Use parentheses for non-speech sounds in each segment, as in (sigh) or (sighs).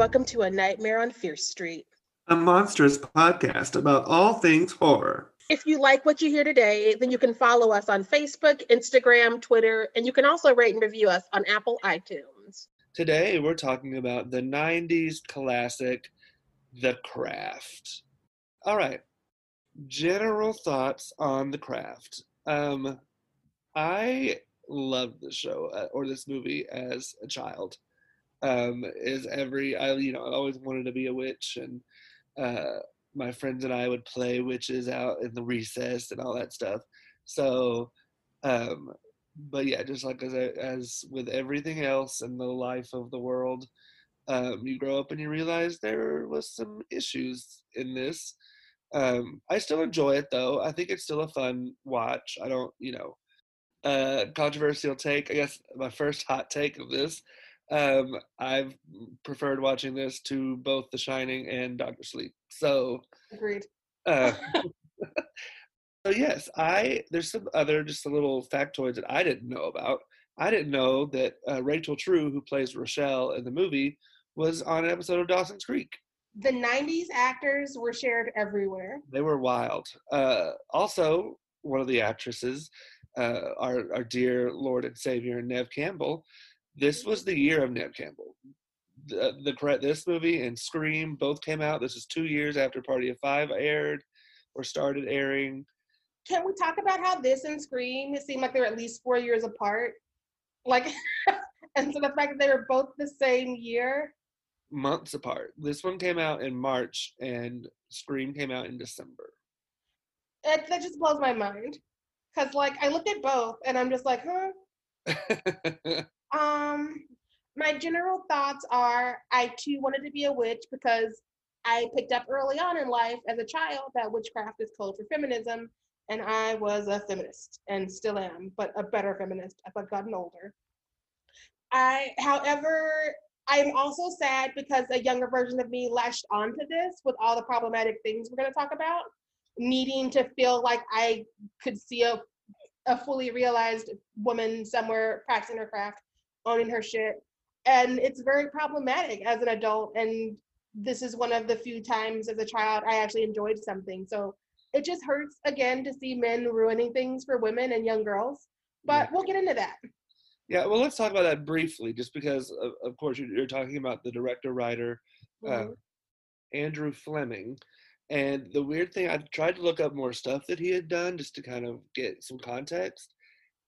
and welcome to A Nightmare on Fierce Street, a monstrous podcast about all things horror. If you like what you hear today, then you can follow us on Facebook, Instagram, Twitter, and you can also rate and review us on Apple iTunes. Today, we're talking about the 90s classic, The Craft. All right. General thoughts on The Craft. Um, I loved the show uh, or this movie as a child um, is every I you know I always wanted to be a witch and uh, my friends and I would play witches out in the recess and all that stuff. So, um, but yeah, just like as as with everything else in the life of the world, um, you grow up and you realize there was some issues in this. Um, I still enjoy it though. I think it's still a fun watch. I don't, you know, uh, controversial take. I guess my first hot take of this um, I've preferred watching this to both The Shining and Doctor Sleep. So agreed. Uh, (laughs) (laughs) so yes, I there's some other just a little factoids that I didn't know about. I didn't know that uh, Rachel True, who plays Rochelle in the movie, was on an episode of Dawson's Creek. The '90s actors were shared everywhere. They were wild. Uh, also, one of the actresses, uh, our our dear Lord and Savior Neve Campbell, this was the year of Neve Campbell. The, uh, the this movie and Scream both came out. This is two years after Party of Five aired or started airing. Can we talk about how this and Scream it seemed like they were at least four years apart? Like, (laughs) and so the fact that they were both the same year. Months apart. This one came out in March and Scream came out in December. It, that just blows my mind. Cause like I look at both and I'm just like, huh? (laughs) Um, my general thoughts are I too wanted to be a witch because I picked up early on in life as a child that witchcraft is code for feminism, and I was a feminist and still am, but a better feminist as I've gotten older. I, however, I'm also sad because a younger version of me latched onto this with all the problematic things we're going to talk about, needing to feel like I could see a, a fully realized woman somewhere practicing her craft owning her shit. And it's very problematic as an adult. And this is one of the few times as a child I actually enjoyed something. So it just hurts again to see men ruining things for women and young girls. But yeah. we'll get into that. Yeah, well, let's talk about that briefly, just because, of, of course, you're, you're, talking about the director writer uh, mm-hmm. uh, Andrew Fleming. And the weird thing, I tried to look up more stuff that he had done just to kind of get some context.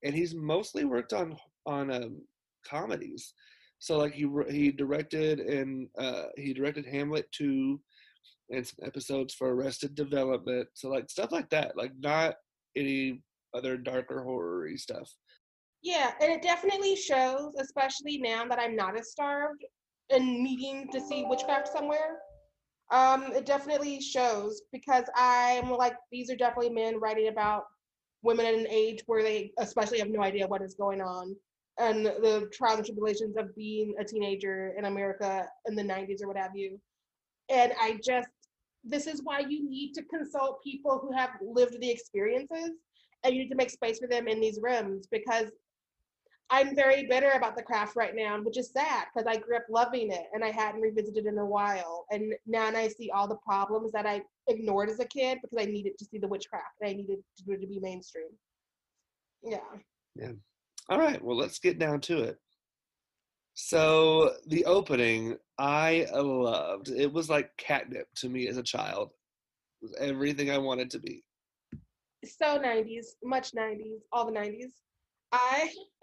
And he's mostly worked on on um, comedies. So like he he directed and uh, he directed Hamlet two, and some episodes for Arrested Development. So like stuff like that, like not any other darker horror stuff. Yeah, and it definitely shows, especially now that I'm not as starved and needing to see witchcraft somewhere. Um, it definitely shows because I'm like, these are definitely men writing about women at an age where they especially have no idea what is going on and the trials and tribulations of being a teenager in America in the 90s or what have you. And I just, this is why you need to consult people who have lived the experiences and you need to make space for them in these rooms because I'm very bitter about the craft right now, which is sad because I grew up loving it and I hadn't revisited in a while. And now I see all the problems that I ignored as a kid because I needed to see the witchcraft. And I needed to, to be mainstream. Yeah. Yeah. All right, well, let's get down to it. So, the opening I loved. It was like catnip to me as a child. It was everything I wanted to be. So 90s, much 90s, all the 90s. I (laughs)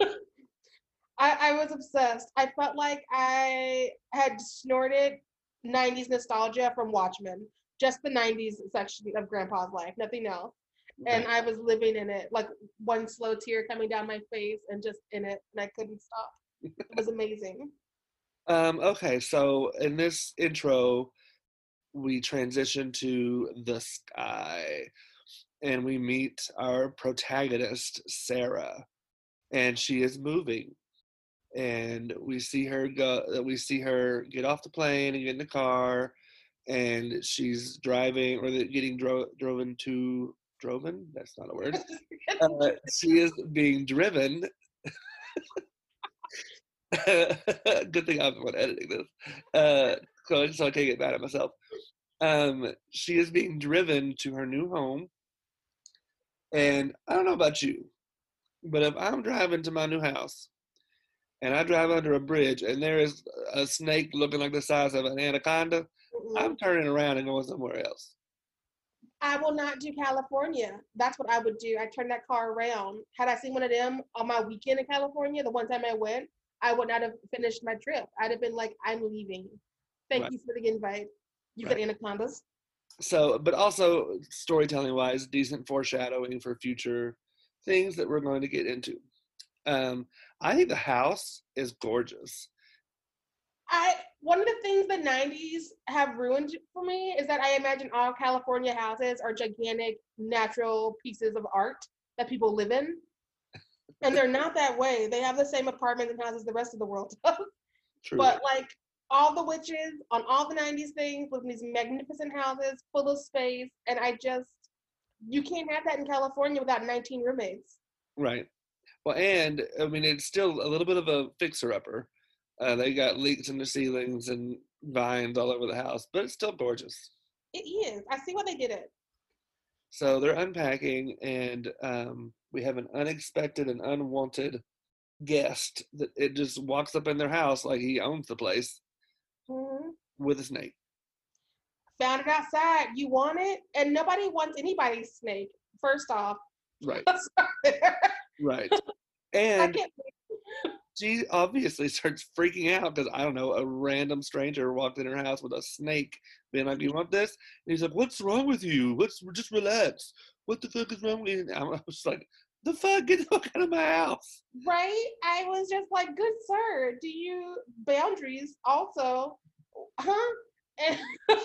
I, I was obsessed. I felt like I had snorted 90s nostalgia from Watchmen, just the 90s section of Grandpa's life, nothing else and I was living in it, like one slow tear coming down my face, and just in it, and I couldn't stop. It was amazing. (laughs) Um, okay, so in this intro, we transition to the sky, and we meet our protagonist, Sarah, and she is moving. And we see her go. We see her get off the plane and get in the car, and she's driving or getting dro- driven to driven. That's not a word. (laughs) Uh, she is being driven (laughs) Good thing I'm the one editing this. Uh, so, so I can't get mad at myself. Um, she is being driven to her new home. And I don't know about you, but if I'm driving to my new house and I drive under a bridge and there is a snake looking like the size of an anaconda, Mm-mm. I'm turning around and going somewhere else. I will not do California. That's what I would do. I turn that car around. Had I seen one of them on my weekend in California, the one time I went, I would not have finished my trip. I'd have been like, I'm leaving. Thank Right. you for the invite. You Right. got anacondas. So, but also storytelling wise, decent foreshadowing for future things that we're going to get into. Um, I think the house is gorgeous. I one of the things the '90s have ruined for me is that I imagine all California houses are gigantic natural pieces of art that people live in, and they're not that way. They have the same apartments and houses the rest of the world (laughs) does. True. But like all the witches on all the '90s things with these magnificent houses full of space, and I just you can't have that in California without 19 roommates. Right. Well, and I mean, it's still a little bit of a fixer upper. Uh, they got leaks in the ceilings and vines all over the house, but it's still gorgeous. It is. I see why they did it. So they're unpacking, and um, we have an unexpected and unwanted guest that it just walks up in their house like he owns the place Mhm. with a snake. Found it outside. You want it, and nobody wants anybody's snake. First off, Right. (laughs) Right. And. She obviously starts freaking out because I don't know, a random stranger walked in her house with a snake, being like, Do "You want this?" And he's like, "What's wrong with you? What's just relax? What the fuck is wrong with you?" And I was like, "The fuck, get the fuck out of my house!" Right? I was just like, good sir, do you boundaries also? Huh? And (laughs)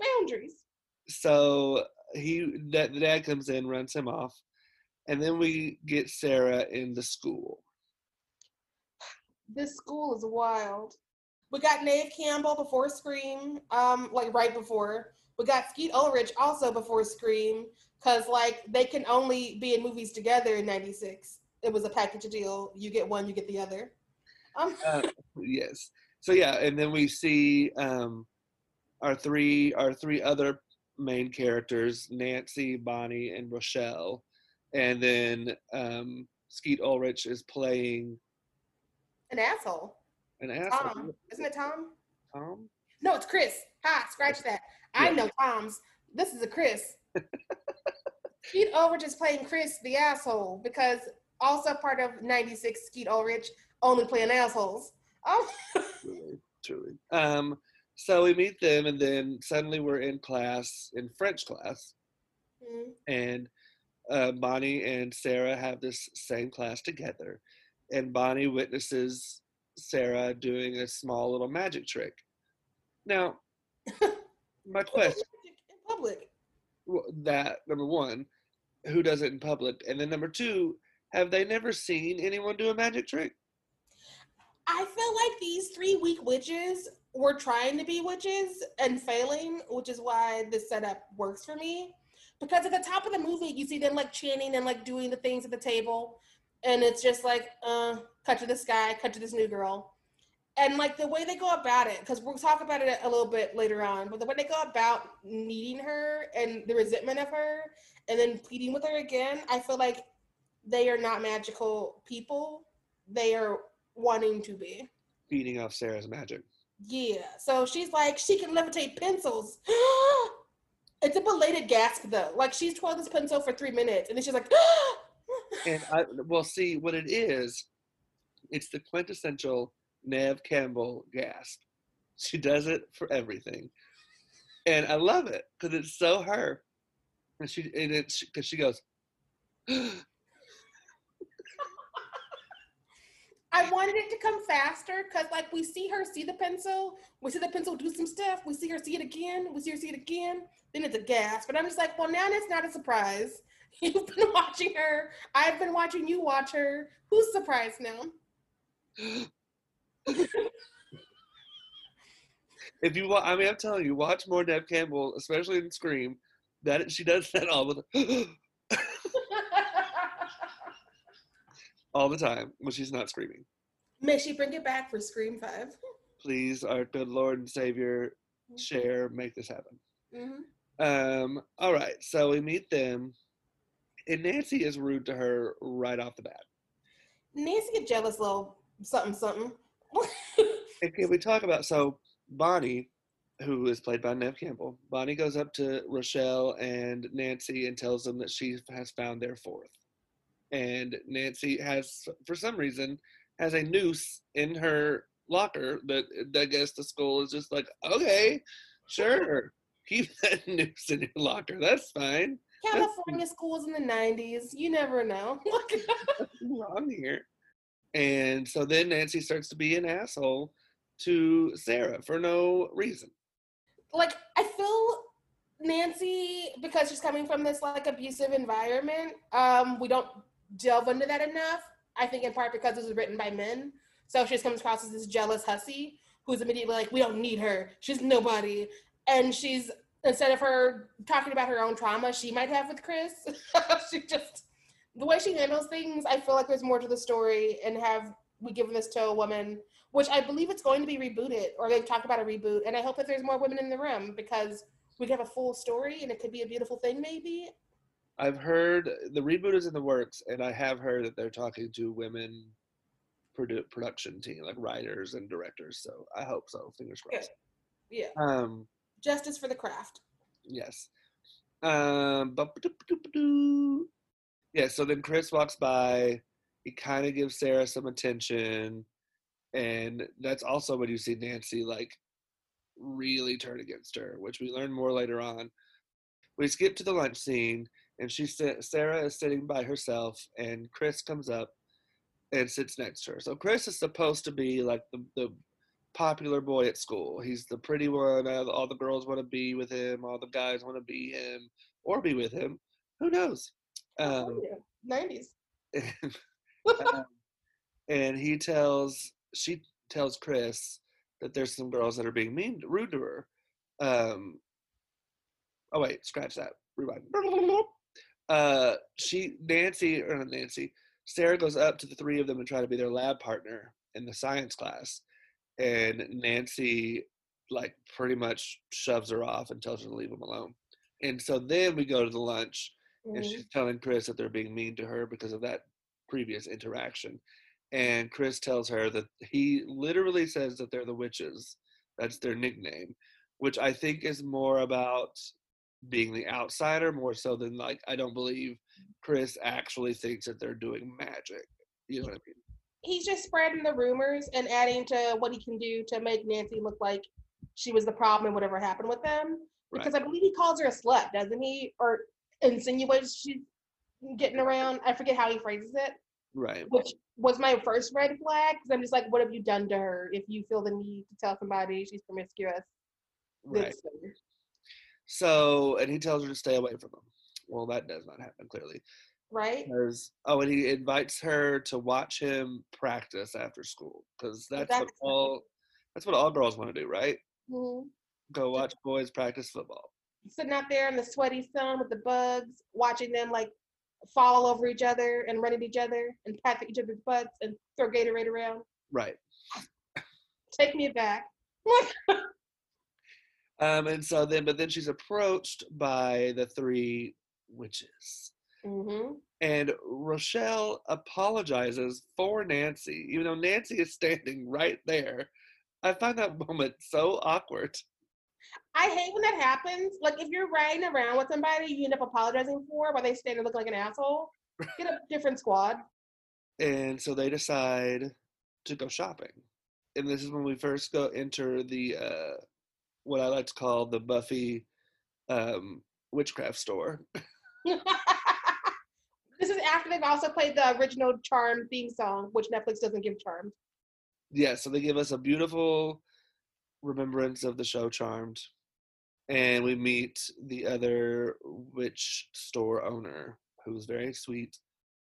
boundaries. So he, that the dad comes in, runs him off, and then we get Sarah in the school. This school is wild. We got Neve Campbell before Scream, um, like right before. We got Skeet Ulrich also before Scream, because like they can only be in movies together in '96. It was a package deal. You get one, you get the other. Um, Uh, yes. So yeah, and then we see um, our three our three other main characters: Nancy, Bonnie, and Rochelle, and then um, Skeet Ulrich is playing an asshole. an asshole. Tom, isn't it Tom? Tom? No, it's Chris. Ha, scratch that. I know Tom's. This is a Chris. (laughs) Skeet Ulrich is playing Chris the asshole because also part of 96 Skeet Ulrich only playing assholes. Oh, Truly, truly. Um, so we meet them, and then suddenly we're in class in French class, Mm, and uh, Bonnie and Sarah have this same class together, and Bonnie witnesses Sarah doing a small little magic trick. Now, (laughs) my question in public. that number one, who does it in public, and then number two, have they never seen anyone do a magic trick? I feel like these three weak witches were trying to be witches and failing, which is why this setup works for me. Because at the top of the movie, you see them like chanting and like doing the things at the table, and it's just like, uh, cut to this guy, cut to this new girl. And like the way they go about it, because we'll talk about it a little bit later on, but the way they go about meeting her and the resentment of her and then pleading with her again, I feel like they are not magical people. They are wanting to be. Feeding off Sarah's magic. Yeah. So she's like, she can levitate pencils. (gasps) it's a belated gasp though. Like she's twirled this pencil for three minutes and then she's like, (gasps) And I well see what it is. It's the quintessential Neve Campbell gasp. She does it for everything, and I love it because it's so her. And she and it's because she goes. (laughs) I wanted it to come faster because like we see her see the pencil, we see the pencil do some stuff, we see her see it again, we see her see it again, then it's a gasp. But I'm just like, well, now it's not a surprise. You've been watching her. I've been watching you watch her. Who's surprised now? if you, wa- I mean, I'm telling you, watch more Neve Campbell, especially in Scream. That she does that all the (laughs) all the time when she's not screaming. May she bring it back for Scream 5. Please, our good Lord and Savior, share, make this happen. hmm Um, all right, so we meet them, and Nancy is rude to her right off the bat. Nancy a jealous little something something. And can we talk about so Bonnie, who is played by Neve Campbell, Bonnie goes up to Rochelle and Nancy and tells them that she has found their fourth. And Nancy has, for some reason, has a noose in her locker that I guess the school is just like, okay, sure, keep (laughs) that noose in your locker. That's fine. California schools in the 90s. You never know. (laughs) (laughs) Wrong here. And so then Nancy starts to be an asshole to Sarah for no reason. like I feel Nancy because she's coming from this like abusive environment. Um, we don't delve into that enough. I think in part because this was written by men, so she just comes across as this jealous hussy who's immediately like, "We don't need her. She's nobody," and she's instead of her talking about her own trauma she might have with Chris, (laughs) she just the way she handles things. I feel like there's more to the story, and have we given this to a woman which I believe it's going to be rebooted, or they've talked about a reboot. And I hope that there's more women in the room because we could have a full story and it could be a beautiful thing, maybe. I've heard the reboot is in the works, and I have heard that they're talking to women produ- production team, like writers and directors. So I hope so. Fingers crossed. Yeah. Um, Justice for the craft. yes. Um, yeah. So then Chris walks by. He kind of gives Sarah some attention, and that's also when you see Nancy like really turn against her, which we learn more later on. We skip to the lunch scene, and she Sarah is sitting by herself, and Chris comes up and sits next to her. So Chris is supposed to be like the, the popular boy at school. He's the pretty one. All all the girls want to be with him. All the guys want to be him or be with him. Who knows? Um, Nineties. (laughs) um, and he tells she tells Chris that there's some girls that are being mean rude to her. Um, oh wait, scratch that. Rewind. (laughs) Uh, she Nancy or not Nancy Sarah goes up to the three of them and try to be their lab partner in the science class, and Nancy like pretty much shoves her off and tells her to leave them alone. And so then we go to the lunch, and mm-hmm. she's telling Chris that they're being mean to her because of that previous interaction. And Chris tells her that he literally says that they're the witches. That's their nickname, which I think is more about being the outsider more so than like I don't believe Chris actually thinks that they're doing magic. You know what I mean? He's just spreading the rumors and adding to what he can do to make Nancy look like she was the problem and whatever happened with them. Because Right. I believe he calls her a slut, doesn't he? Or insinuates she's getting around. I forget how he phrases it. Right. which was my first red flag because I'm just like, what have you done to her? If you feel the need to tell somebody she's promiscuous, Right. So, and he tells her to stay away from him. Well, that does not happen clearly. Right? Oh, and he invites her to watch him practice after school because that's what all that's what all girls want to do, right? Mhm. Go watch boys practice football. Sitting out there in the sweaty sun with the bugs, watching them like fall over each other and run at each other and pat each other's butts and throw Gatorade around. Right. Take me back. (laughs) Um, and so then, but then she's approached by the three witches. Hmm And Rochelle apologizes for Nancy, even though Nancy is standing right there. I find that (laughs) moment so awkward. I hate when that happens. Like if you're riding around with somebody you end up apologizing for while they stand and look like an asshole, get a different squad. And so they decide to go shopping. And this is when we first go enter the uh, what I like to call the Buffy um, witchcraft store. (laughs) after they've also played the original Charm theme song, which Netflix doesn't give Charmed. yeah, so they give us a beautiful remembrance of the show Charmed. And we meet the other witch store owner who's very sweet.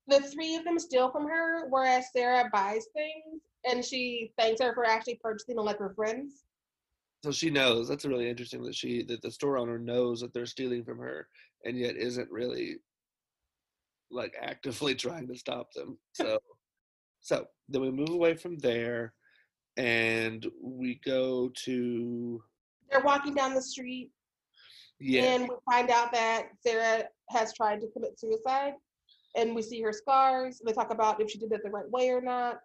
The three of them steal from her, whereas Sarah buys things and she thanks her for actually purchasing them like her friends. So she knows. That's really interesting that she that the store owner knows that they're stealing from her and yet isn't really like actively (laughs) trying to stop them. (laughs) So so then we move away from there and we go to They're walking down the street yeah and we find out that Sarah has tried to commit suicide. And we see her scars. And they talk about if she did it the right way or not.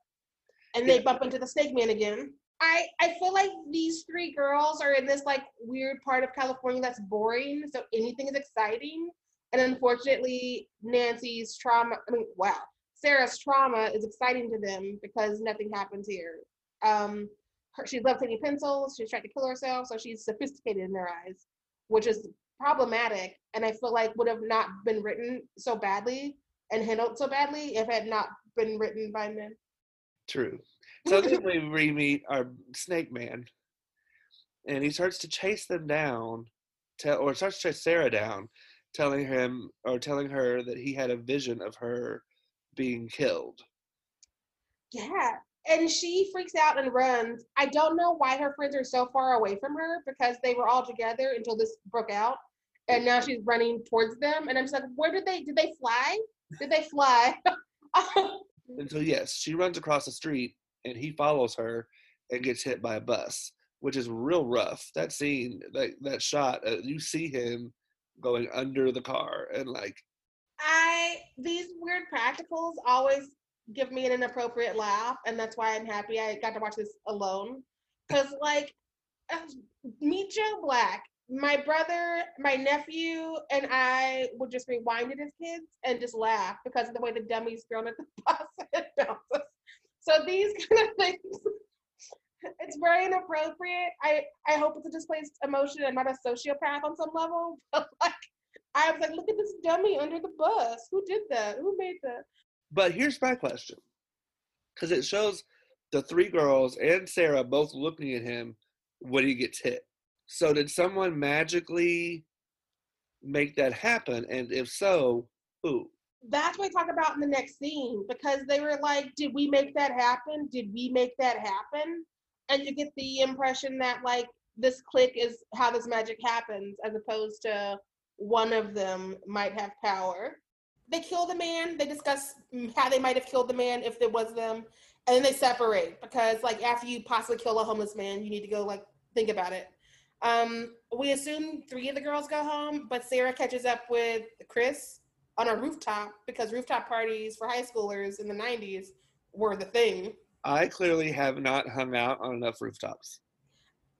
And they Yeah. bump into the snake man again. I, I feel like these three girls are in this like weird part of California that's boring. So anything is exciting. And unfortunately, Nancy's trauma, I mean, wow, Sarah's trauma is exciting to them because nothing happens here. Um, her, she loves taking pencils. She's trying to kill herself. So she's sophisticated in their eyes, which is problematic. And I feel like would have not been written so badly and handled so badly if it had not been written by men. True. (laughs) So then we re meet our snake man, and he starts to chase them down, tell or starts to chase Sarah down, telling him or telling her that he had a vision of her being killed. Yeah. And she freaks out and runs. I don't know why her friends are so far away from her because they were all together until this broke out. And now she's running towards them. And I'm just like, where did they did they fly? Did they fly? (laughs) And so yes, she runs across the street, and he follows her and gets hit by a bus, which is real rough. That scene, that that shot, uh, you see him going under the car, and like I these weird practicals always give me an inappropriate laugh, and that's why I'm happy I got to watch this alone. Because like, uh, meet Joe Black, my brother, my nephew, and I would just rewind it as kids and just laugh because of the way the dummy's thrown at the (laughs) bus and. So these (laughs) kind of things. It's very inappropriate. I, I hope it's a displaced emotion and not a sociopath on some level. (laughs) But like I was like, look at this dummy under the bus. Who did that? Who made that? But here's my question. Because it shows the three girls and Sarah both looking at him when he gets hit. So did someone magically make that happen? And if so, who? That's what I talk about in the next scene because they were like, did we make that happen? Did we make that happen? And you get the impression that like this clique is how this magic happens as opposed to one of them might have power. They kill the man. They discuss how they might have killed the man if it was them. And then they separate because like after you possibly kill a homeless man, you need to go like think about it. Um, we assume three of the girls go home, but Sarah catches up with Chris on a rooftop because rooftop parties for high schoolers in the 90s were the thing. I clearly have not hung out on enough rooftops.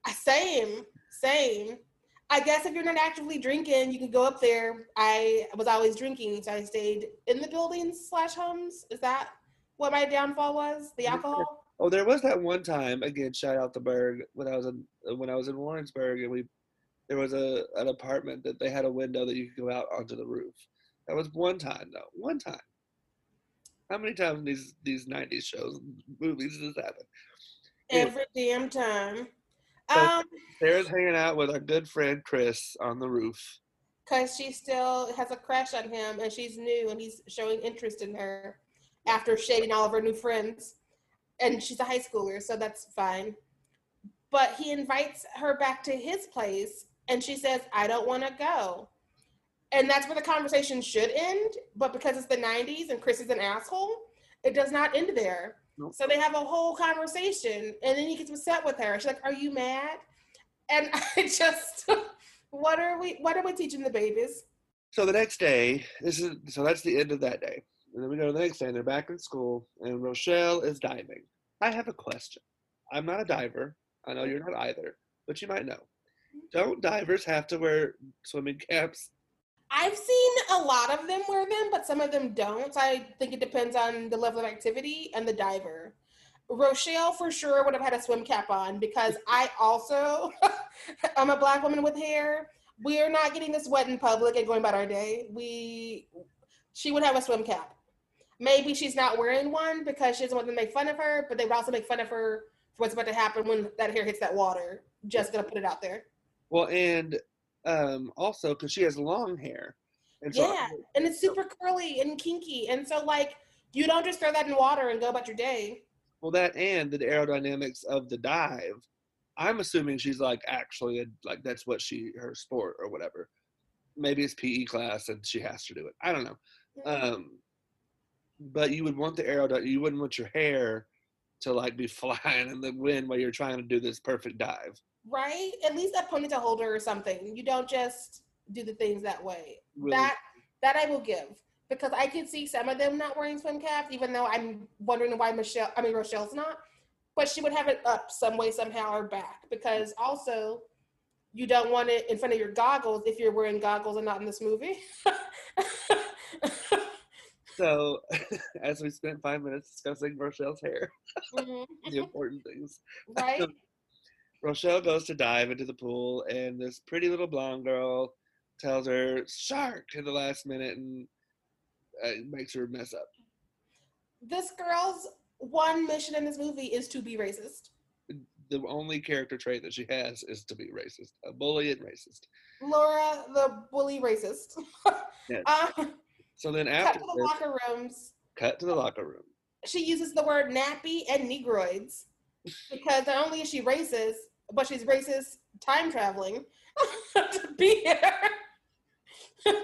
Same, same. I guess if you're not actively drinking, you can go up there. I was always drinking, so I stayed in the buildings slash homes. Is that what my downfall was? The alcohol? Oh, there was that one time again. Shout out to Berg when I was in when I was in Warrensburg, and we there was a an apartment that they had a window that you could go out onto the roof. That was one time though. One time. How many times in these these '90s shows, movies does this happen? Every damn time. Um, Sarah's hanging out with our good friend Chris on the roof. because she still has a crush on him and she's new and he's showing interest in her after shading all of her new friends. And she's a high schooler so that's fine. But he invites her back to his place and she says i don't want to go. And that's where the conversation should end but because it's the 90s and chris is an asshole it does not end there Nope. so they have a whole conversation and then he gets upset with her she's like are you mad and (laughs) i just what are we what are we teaching the babies So the next day, this is so that's the end of that day. And then we go to the next day, and they're back in school, and Rochelle is diving. I have a question. I'm not a diver. I know you're not either, but you might know. Mm-hmm. Don't divers have to wear swimming caps? I've seen a lot of them wear them, but some of them don't. I think it depends on the level of activity and the diver. Rochelle for sure would have had a swim cap on because I also (laughs) I'm a black woman with hair. We're not getting this wet in public and going about our day. We she would have a swim cap. Maybe she's not wearing one because she doesn't want them to make fun of her, but they would also make fun of her for what's about to happen when that hair hits that water. Just gonna put it out there. Well, and um, also because she has long hair. And so Yeah, and it's super curly and kinky, and so like you don't just throw that in water and go about your day. Well, that and the aerodynamics of the dive. I'm assuming she's like actually a, like that's what she her sport or whatever. Maybe it's PE class and she has to do it. I don't know. Um, but you would want the aerodynamics. You wouldn't want your hair to like be (laughs) flying in the wind while you're trying to do this perfect dive. Right? At least a ponytail holder or something. You don't just do the things that way. Really? That that I will give because I can see some of them not wearing swim caps, even though I'm wondering why Michelle, I mean Rochelle's not. But she would have it up some way, somehow, or back because also you don't want it in front of your goggles if you're wearing goggles and not in this movie. (laughs) So, (laughs) as we spent five minutes discussing Rochelle's hair, Mhm. (laughs) the important things, Right? Rochelle goes to dive into the pool, and this pretty little blonde girl tells her "shark" in the last minute, and uh, makes her mess up. This girl's one mission in this movie is to be racist. The only character trait that she has is to be racist, a bully and racist. Laura, the bully racist. Yes. (laughs) Uh, So then after cut to the this, locker rooms. cut to the locker room. She uses the word nappy and negroids because not only is she racist, but she's racist time traveling (laughs) to be here (laughs)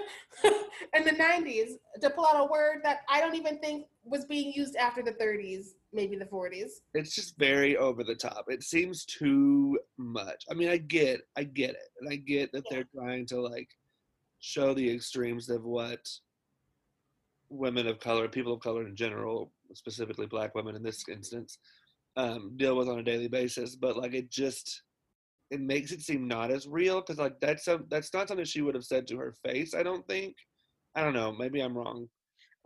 in the 90s to pull out a word that I don't even think was being used after the 30s, maybe the 40s. It's just very over the top. It seems too much. I mean, I get, I get it, and I get that they're trying to like show the extremes of what women of color, people of color in general, specifically black women in this instance, um, deal with on a daily basis. But like, it just it makes it seem not as real because like that's some that's not something she would have said to her face. I don't think. I don't know. Maybe I'm wrong.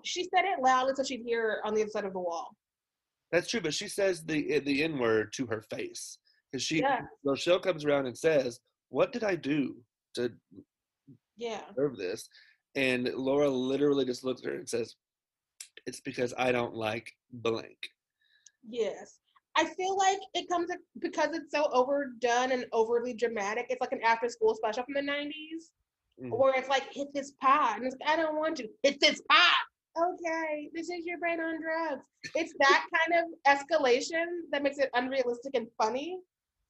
She said it loudly so she'd hear on the other side of the wall. That's true, but she says the the N word to her face because she Yeah. Rochelle comes around and says, "What did I do to Yeah. deserve this?" And Laura literally just looks at her and says, "It's because I don't like blank." Yes. I feel like it comes because it's so overdone and overly dramatic. It's like an after school special from the 90s Mhm. where it's like, hit this pot. And it's like, I don't want to. Hit this pot. Okay, this is your brain on drugs. It's that (laughs) kind of escalation that makes it unrealistic and funny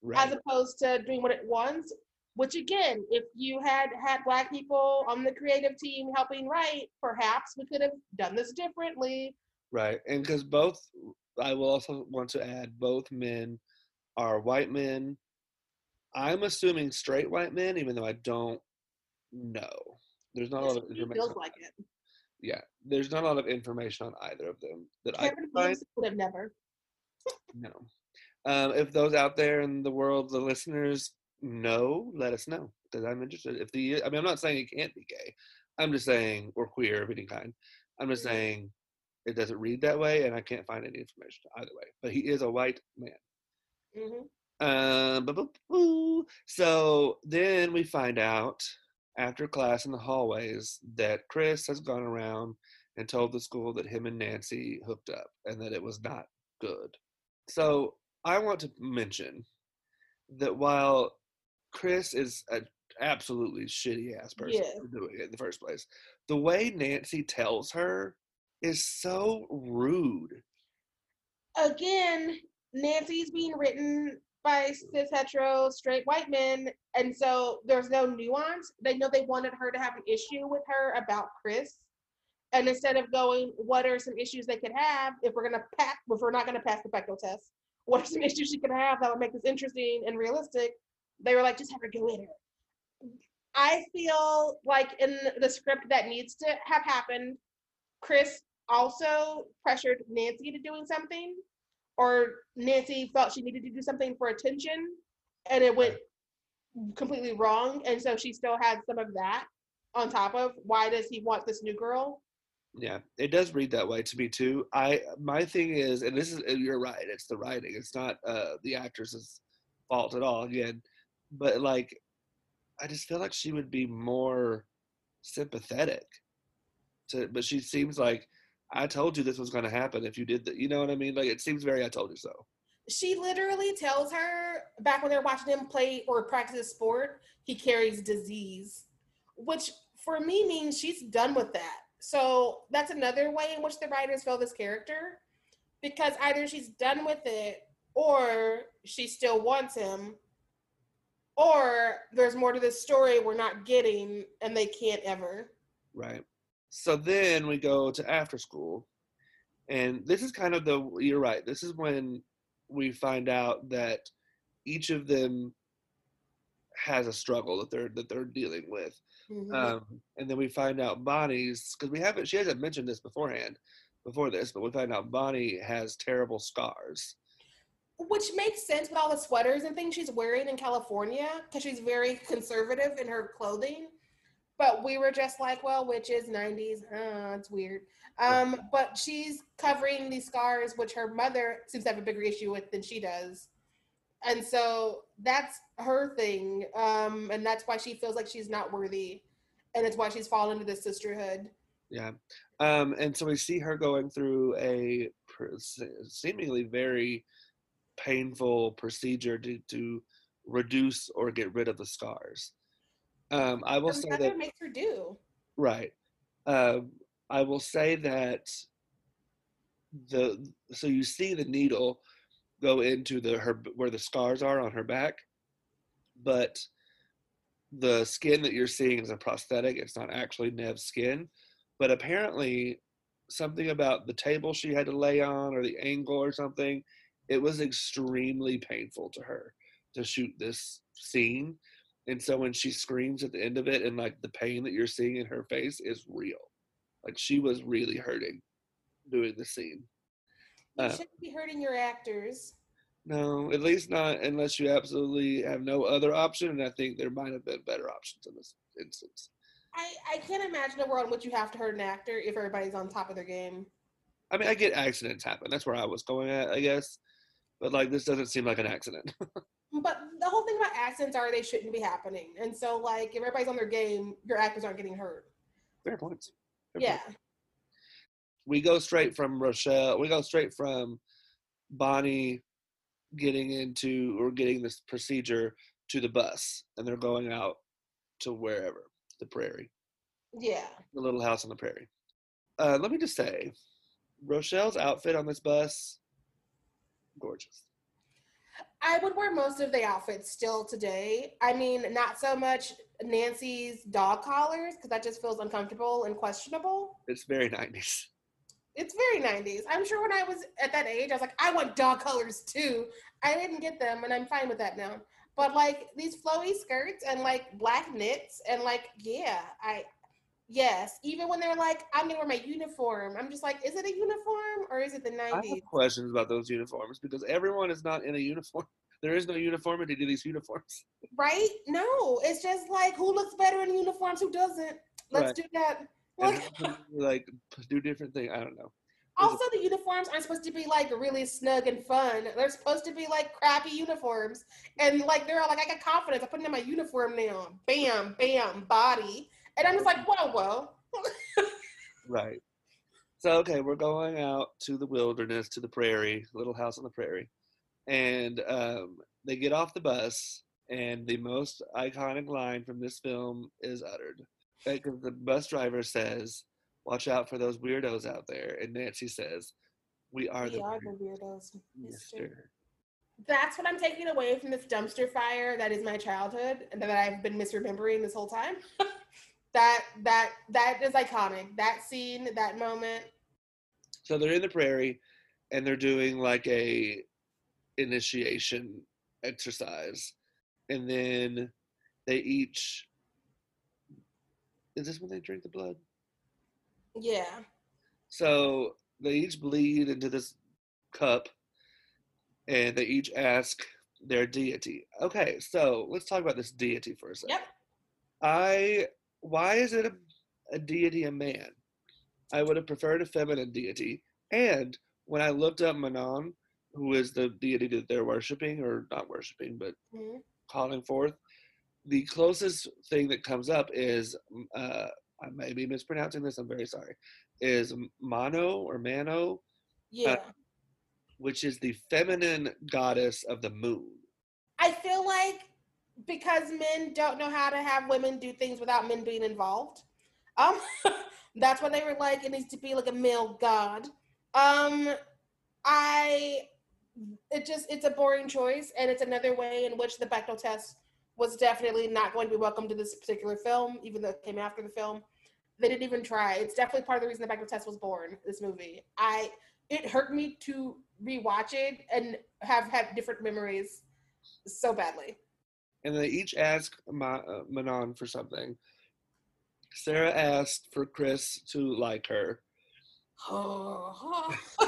Right. as opposed to doing what it wants. Which again, if you had had black people on the creative team helping write, perhaps we could have done this differently. Right. And because both, I will also want to add, both men are white men. I'm assuming straight white men, even though I don't know. There's not a lot of information. feels on- like it. yeah, there's not a lot of information on either of them that I Kevin can find. Would have never. No. Um, if those out there in the world, the listeners know, let us know because I'm interested. If the, I mean, I'm not saying it can't be gay. I'm just saying or queer of any kind. I'm just Mhm. saying it doesn't read that way, and I can't find any information either way. But he is a white man. hmm Um, so then we find out after class in the hallways that Chris has gone around and told the school that him and Nancy hooked up and that it was not good. So I want to mention that while Chris is an absolutely shitty ass person Yeah. for doing it in the first place, the way Nancy tells her is so rude. Again, Nancy's being written by cis hetero straight white men, and so there's no nuance. They know they wanted her to have an issue with her about Chris, and instead of going, what are some issues they could have if we're gonna pass, if we're not gonna pass the Bechdel test? What are some (laughs) issues she could have that would make this interesting and realistic? They were like, just have her go in her. I feel like in the script that needs to have happened, Chris also pressured Nancy into doing something, or Nancy felt she needed to do something for attention, and it went completely wrong. And so she still had some of that on top of why does he want this new girl? Yeah, it does read that way to me too. I my thing is, and this is you're right. It's the writing. It's not uh, the actress's fault at all. Again, but like, I just feel like she would be more sympathetic. To, but she seems like I told you this was going to happen if you did that. You know what I mean? Like it seems very I told you so. She literally tells her back when they're watching him play or practice his sport, he carries disease, which for me means she's done with that. So that's another way in which the writers feel this character, because either she's done with it or she still wants him, or there's more to this story we're not getting and they can't ever. Right. So then we go to after school, And this is kind of the you're right. This is when we find out that each of them has a struggle that they're that they're dealing with. Mhm. Um, and then we find out Bonnie's because we haven't she hasn't mentioned this beforehand before this, but we find out Bonnie has terrible scars. Which makes sense with all the sweaters and things she's wearing in California because she's very (laughs) conservative in her clothing. But we were just like, well, witches, 90s, uh, it's weird. Um, but she's covering these scars, which her mother seems to have a bigger issue with than she does. And so that's her thing. Um, and that's why she feels like she's not worthy. And it's why she's fallen into this sisterhood. Yeah. Um, and so we see her going through a seemingly very painful procedure to, to reduce or get rid of the scars. Um, I will say that makes her do. right. Um, I will say that the so you see the needle go into the her where the scars are on her back, but the skin that you're seeing is a prosthetic. It's not actually Neve's skin, but apparently something about the table she had to lay on or the angle or something, it was extremely painful to her to shoot this scene. And so when she screams at the end of it and like the pain that you're seeing in her face is real. Like she was really hurting doing the scene. You Uh, shouldn't be hurting your actors. No, at least not unless you absolutely have no other option. And I think there might have been better options in this instance. I, I can't imagine a world in which you have to hurt an actor if everybody's on top of their game. I mean, I get accidents happen. That's where I was going at, I guess. But like, this doesn't seem like an accident. (laughs) But the whole thing about accidents are they shouldn't be happening. And so, like, if everybody's on their game, your actors aren't getting hurt. Fair points. Fair Yeah. points. We go straight from Rochelle. We go straight from Bonnie getting into or getting this procedure to the bus, and they're going out to wherever the prairie, Yeah. the little house on the prairie. Uh, let me just say, Rochelle's outfit on this bus, gorgeous. I would wear most of the outfits still today. I mean, not so much Nancy's dog collars because that just feels uncomfortable and questionable. It's very 90s. It's very 90s. I'm sure when I was at that age, I was like, I want dog collars too. I didn't get them, and I'm fine with that now. But like these flowy skirts and like black knits, and like, yeah, I, yes. Even when they're like, I'm gonna wear my uniform, I'm just like, is it a uniform or is it the 90s? I have questions about those uniforms because everyone is not in a uniform. (laughs) There is no uniformity to these uniforms. Right? No, it's just like who looks better in uniforms, who doesn't. Let's Right. do that. Like, how can you, like do different things. I don't know. also, the uniforms aren't supposed to be like really snug and fun. They're supposed to be like crappy uniforms. And like, they're all like, I got confidence. I'm putting in my uniform now. Bam, bam, body. And I'm just like, whoa, whoa. Right. So okay, we're going out to the wilderness, to the prairie, little house on the prairie, and um, they get off the bus, and the most iconic line from this film is uttered. Because the bus driver says, "Watch out for those weirdos out there," and Nancy says, "We are the We are weird- the weirdos. mister. Mister." That's what I'm taking away from this dumpster fire that is my childhood and that I've been misremembering this whole time. (laughs) that that that is iconic. That scene, that moment. So they're in the prairie, and they're doing like a initiation exercise, and then they each. Is this when they drink the blood? Yeah. So they each bleed into this cup, and they each ask their deity. Okay, so let's talk about this deity for a second. Yep. I why is it a, a deity a man? I would have preferred a feminine deity. And when I looked up Manon, who is the deity that they're worshiping or not worshiping, but Mhm. calling forth, the closest thing that comes up is uh, I may be mispronouncing this. I'm very sorry. Is Mano or Mano, Yeah. which is the feminine goddess of the moon. I feel like because men don't know how to have women do things without men being involved. Um (laughs) that's why they were like it needs to be like a male god. Um I it just it's a boring choice and it's another way in which the Bechdel test was definitely not going to be welcome to this particular film, even though it came after the film. They didn't even try. It's definitely part of the reason the Bechdel test was born, this movie. I it hurt me to rewatch it and have had different memories so badly. And they each ask Ma- uh, Manon for something. Sarah asked for Chris to like her. Oh. (laughs)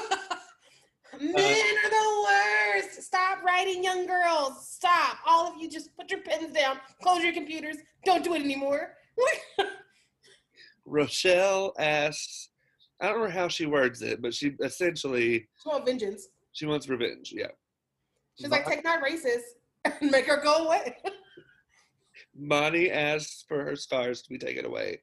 Men are the worst. Stop writing young girls. Stop. All of you just put your pens down, close your computers. Don't do it anymore. (laughs) Rochelle asks, I don't know how she words it, but she essentially She want vengeance. she wants revenge. Yeah. She's like, take not racist and make her go away. (laughs) Monty asks for her scars to be taken away.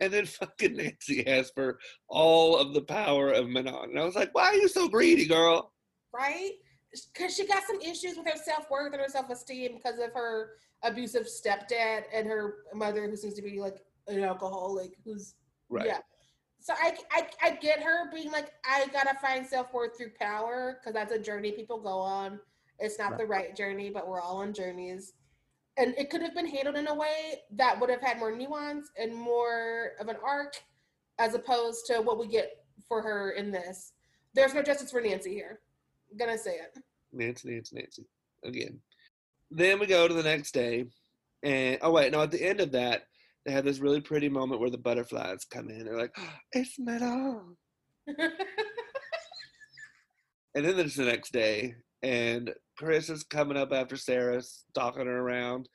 And then (laughs) fucking Nancy asks for all of the power of Manon. And I was like, why are you so greedy, girl? right? Because she got some issues with her self worth and her self esteem because of her abusive stepdad and her mother, who seems to be like an alcoholic, who's Right. yeah. So I, I I get her being like I gotta find self worth through power because that's a journey people go on. It's not the right journey, but we're all on journeys. And it could have been handled in a way that would have had more nuance and more of an arc, as opposed to what we get for her in this. There's no justice for Nancy here. I'm gonna say it. Nancy, Nancy, Nancy. Again. Then we go to the next day. And oh wait, no, at the end of that, they have this really pretty moment where the butterflies come in. They're like, (gasps) it's Manon. (laughs) And then there's the next day, and Chris is coming up after Sarah, stalking her around,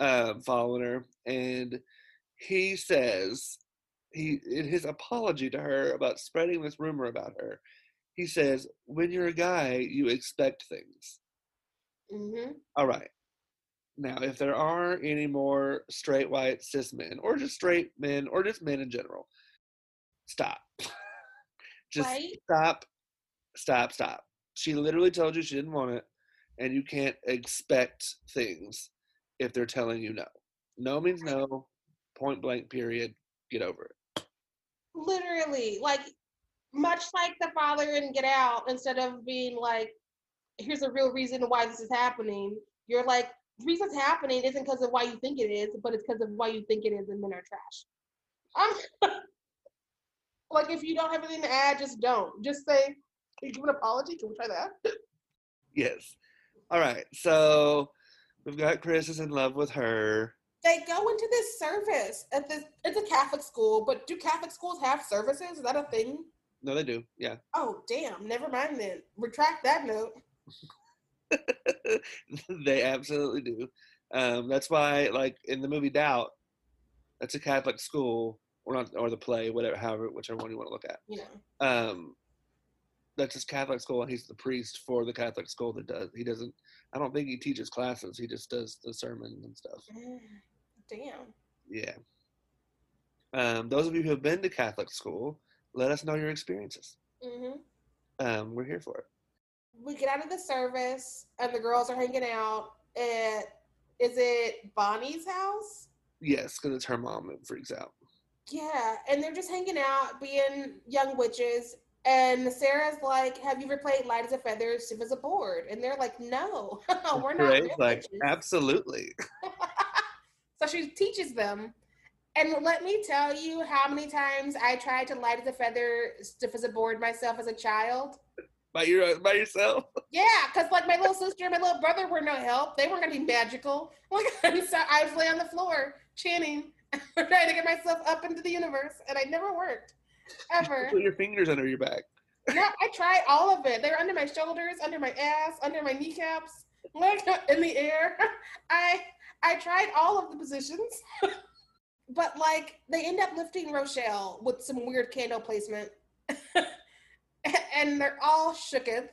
um, following her, and he says, he in his apology to her about spreading this rumor about her, he says, "When you're a guy, you expect things." hmm All right. Now, if there are any more straight white cis men, or just straight men, or just men in general, stop. (laughs) just Right? stop, stop, stop. She literally told you she didn't want it, and you can't expect things if they're telling you no. No means no, point blank, period. Get over it. Literally, like much like the father in Get Out, instead of being like, "Here's a real reason why this is happening," you're like, "The reason it's happening isn't because of why you think it is, but it's because of why you think it is, and men are trash." Um, (laughs) like if you don't have anything to add, just don't. Just say, "Can you give an apology? Can we try that?" Yes. All right. So we've got Chris is in love with her. They go into this service at this. It's a Catholic school, but do Catholic schools have services? Is that a thing? No, they do. Yeah. Oh, damn. Never mind then. Retract that note. (laughs) they absolutely do. Um, that's why, like in the movie Doubt, that's a Catholic school, or not, or the play, whatever, however, whichever one you want to look at. Yeah. Um, that's his Catholic school, and he's the priest for the Catholic school that does. He doesn't. I don't think he teaches classes. He just does the sermons and stuff. Mm, Damn. Yeah. Um, those of you who have been to Catholic school, let us know your experiences. Mm-hmm. Um, we're here for it. We get out of the service, and the girls are hanging out at. Is it Bonnie's house? Yes, because it's her mom that freaks out. Yeah, and they're just hanging out, being young witches. And Sarah's like, "Have you ever played light as a feather, stiff as a board?" And they're like, "No, (laughs) we're not." Right? Like witches." absolutely. (laughs) (laughs) so she teaches them. And let me tell you how many times I tried to light as a feather, stiff as a board myself as a child. By your by yourself. Yeah, because like my little sister and my little brother were no help. They weren't gonna be magical. Like, so I was laying on the floor chanting, trying to get myself up into the universe, and I never worked. Ever. Put your fingers under your back. No, I tried all of it. They were under my shoulders, under my ass, under my kneecaps, like (laughs) in the air. (laughs) I I tried all of the positions. (laughs) but like they end up lifting Rochelle with some weird candle placement. and they're all shooketh.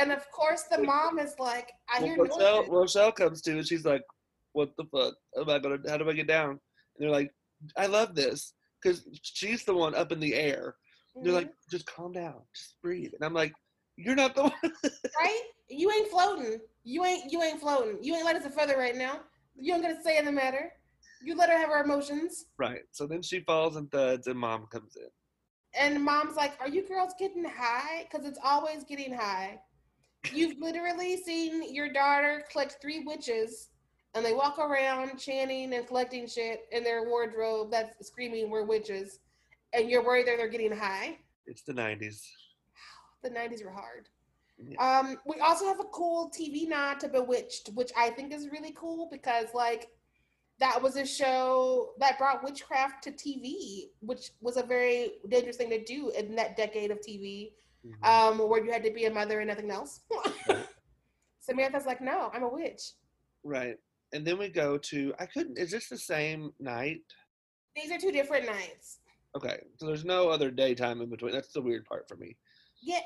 And of course the mom is like, I hear Rochelle, noises. Rochelle comes to and she's like, "What the fuck? Am I gonna? How do I get down?" And they're like, "I love this because she's the one up in the air." They're like, mm-hmm. "Just calm down, just breathe." And I'm like, "You're not the (laughs) one." right? You ain't floating. You ain't you ain't floating. You ain't light as a feather right now. You ain't gonna say in the matter. You let her have her emotions. right. So then she falls and thuds, and mom comes in. And mom's like, Are you girls getting high? Because it's always getting high. You've literally seen your daughter collect three witches and they walk around chanting and collecting shit in their wardrobe that's screaming we're witches. And you're worried that they're getting high. It's the '90s. (sighs) The '90s were hard. Yeah. Um, we also have a cool TV nod to Bewitched, which I think is really cool because like that was a show that brought witchcraft to TV, which was a very dangerous thing to do in that decade of TV, Mhm. um, where you had to be a mother and nothing else. Right. (laughs) Samantha's like, no, I'm a witch. right. And then we go to I couldn't. Is this the same night? These are two different nights. Okay, so there's no other daytime in between. That's the weird part for me. Yeah,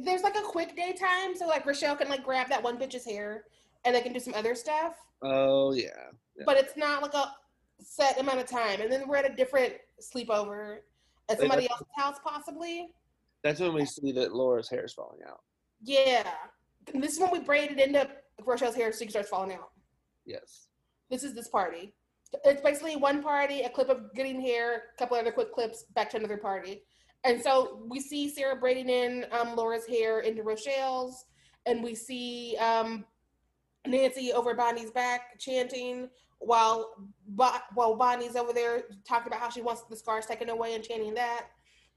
there's like a quick daytime, so like Rochelle can like grab that one bitch's hair and they can do some other stuff, Oh yeah. Yeah. but it's not like a set amount of time. And then we're at a different sleepover at somebody that's- else's house, possibly. That's when we see that Laura's hair is falling out. Yeah, and this is when we braided into Rochelle's hair so she starts falling out. Yes. This is this party. It's basically one party, a clip of getting here, a couple other quick clips, back to another party. And so we see Sarah braiding in um, Laura's hair into Rochelle's, and we see um, Nancy over Bonnie's back chanting while Bo- while Bonnie's over there talking about how she wants the scars taken away and chanting that.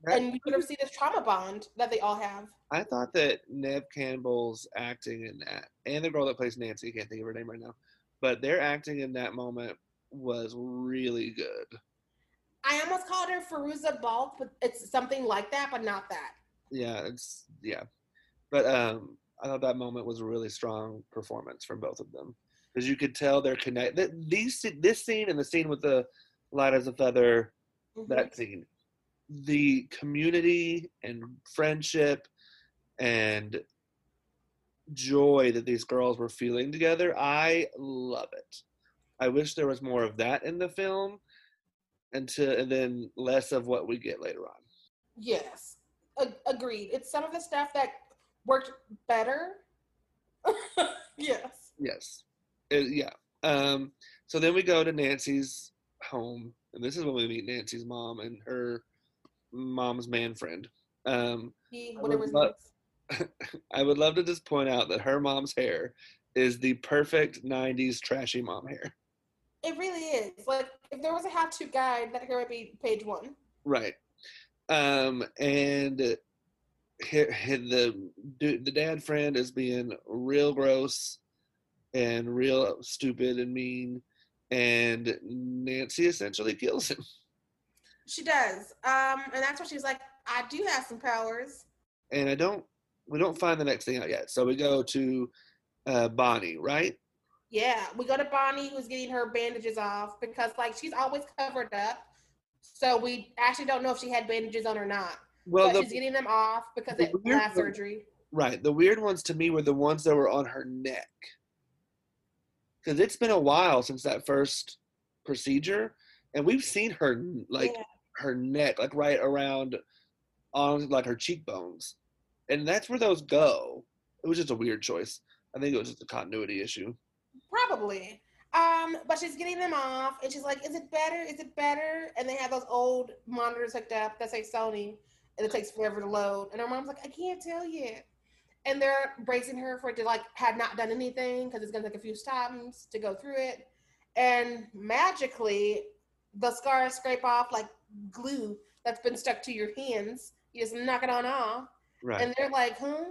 That- And we sort of see this trauma bond that they all have. I thought that Neve Campbell's acting in that, and the girl that plays Nancy, I can't think of her name right now, but their acting in that moment was really good. I almost called her Fairuza Balk, but it's something like that, but not that. Yeah, it's yeah, but um, I thought that moment was a really strong performance from both of them because you could tell they're connected. These this scene and the scene with the light as a feather, Mhm. that scene, the community and friendship and joy that these girls were feeling together, I love it. I wish there was more of that in the film, until and then less of what we get later on. Yes, A- agreed. It's some of the stuff that worked better. (laughs) yes. Yes. Uh, yeah. Um, so then we go to Nancy's home, and this is when we meet Nancy's mom and her mom's man friend. Um, He, whatever his love- name is. (laughs) I would love to just point out that her mom's hair is the perfect 90s trashy mom hair. It really is. Like, if there was a how-to guide, that here would be page one. Right. Um, and the the dad friend is being real gross and real stupid and mean, and Nancy essentially kills him. She does. Um, and that's when she's like, I do have some powers. And I don't, we don't find the next thing out yet. So we go to uh, Bonnie, right? Yeah, we go to Bonnie, who's getting her bandages off because, like, she's always covered up. So we actually don't know if she had bandages on or not. Well, but the, she's getting them off because the it last one- surgery. right. The weird ones to me were the ones that were on her neck. Because it's been a while since that first procedure, and we've seen her like Yeah. her neck, like right around on like her cheekbones, and that's where those go. It was just a weird choice. I think it was just a continuity issue. Probably. Um, but she's getting them off, and she's like, "Is it better? Is it better?" And they have those old monitors hooked up that say Sony, and it takes forever to load. And her mom's like, "I can't tell yet." And they're bracing her for it to like had not done anything because it's gonna take a few times to go through it. And magically, the scars scrape off like glue that's been stuck to your hands. You just knock it on off, Right. and they're like, "Huh?"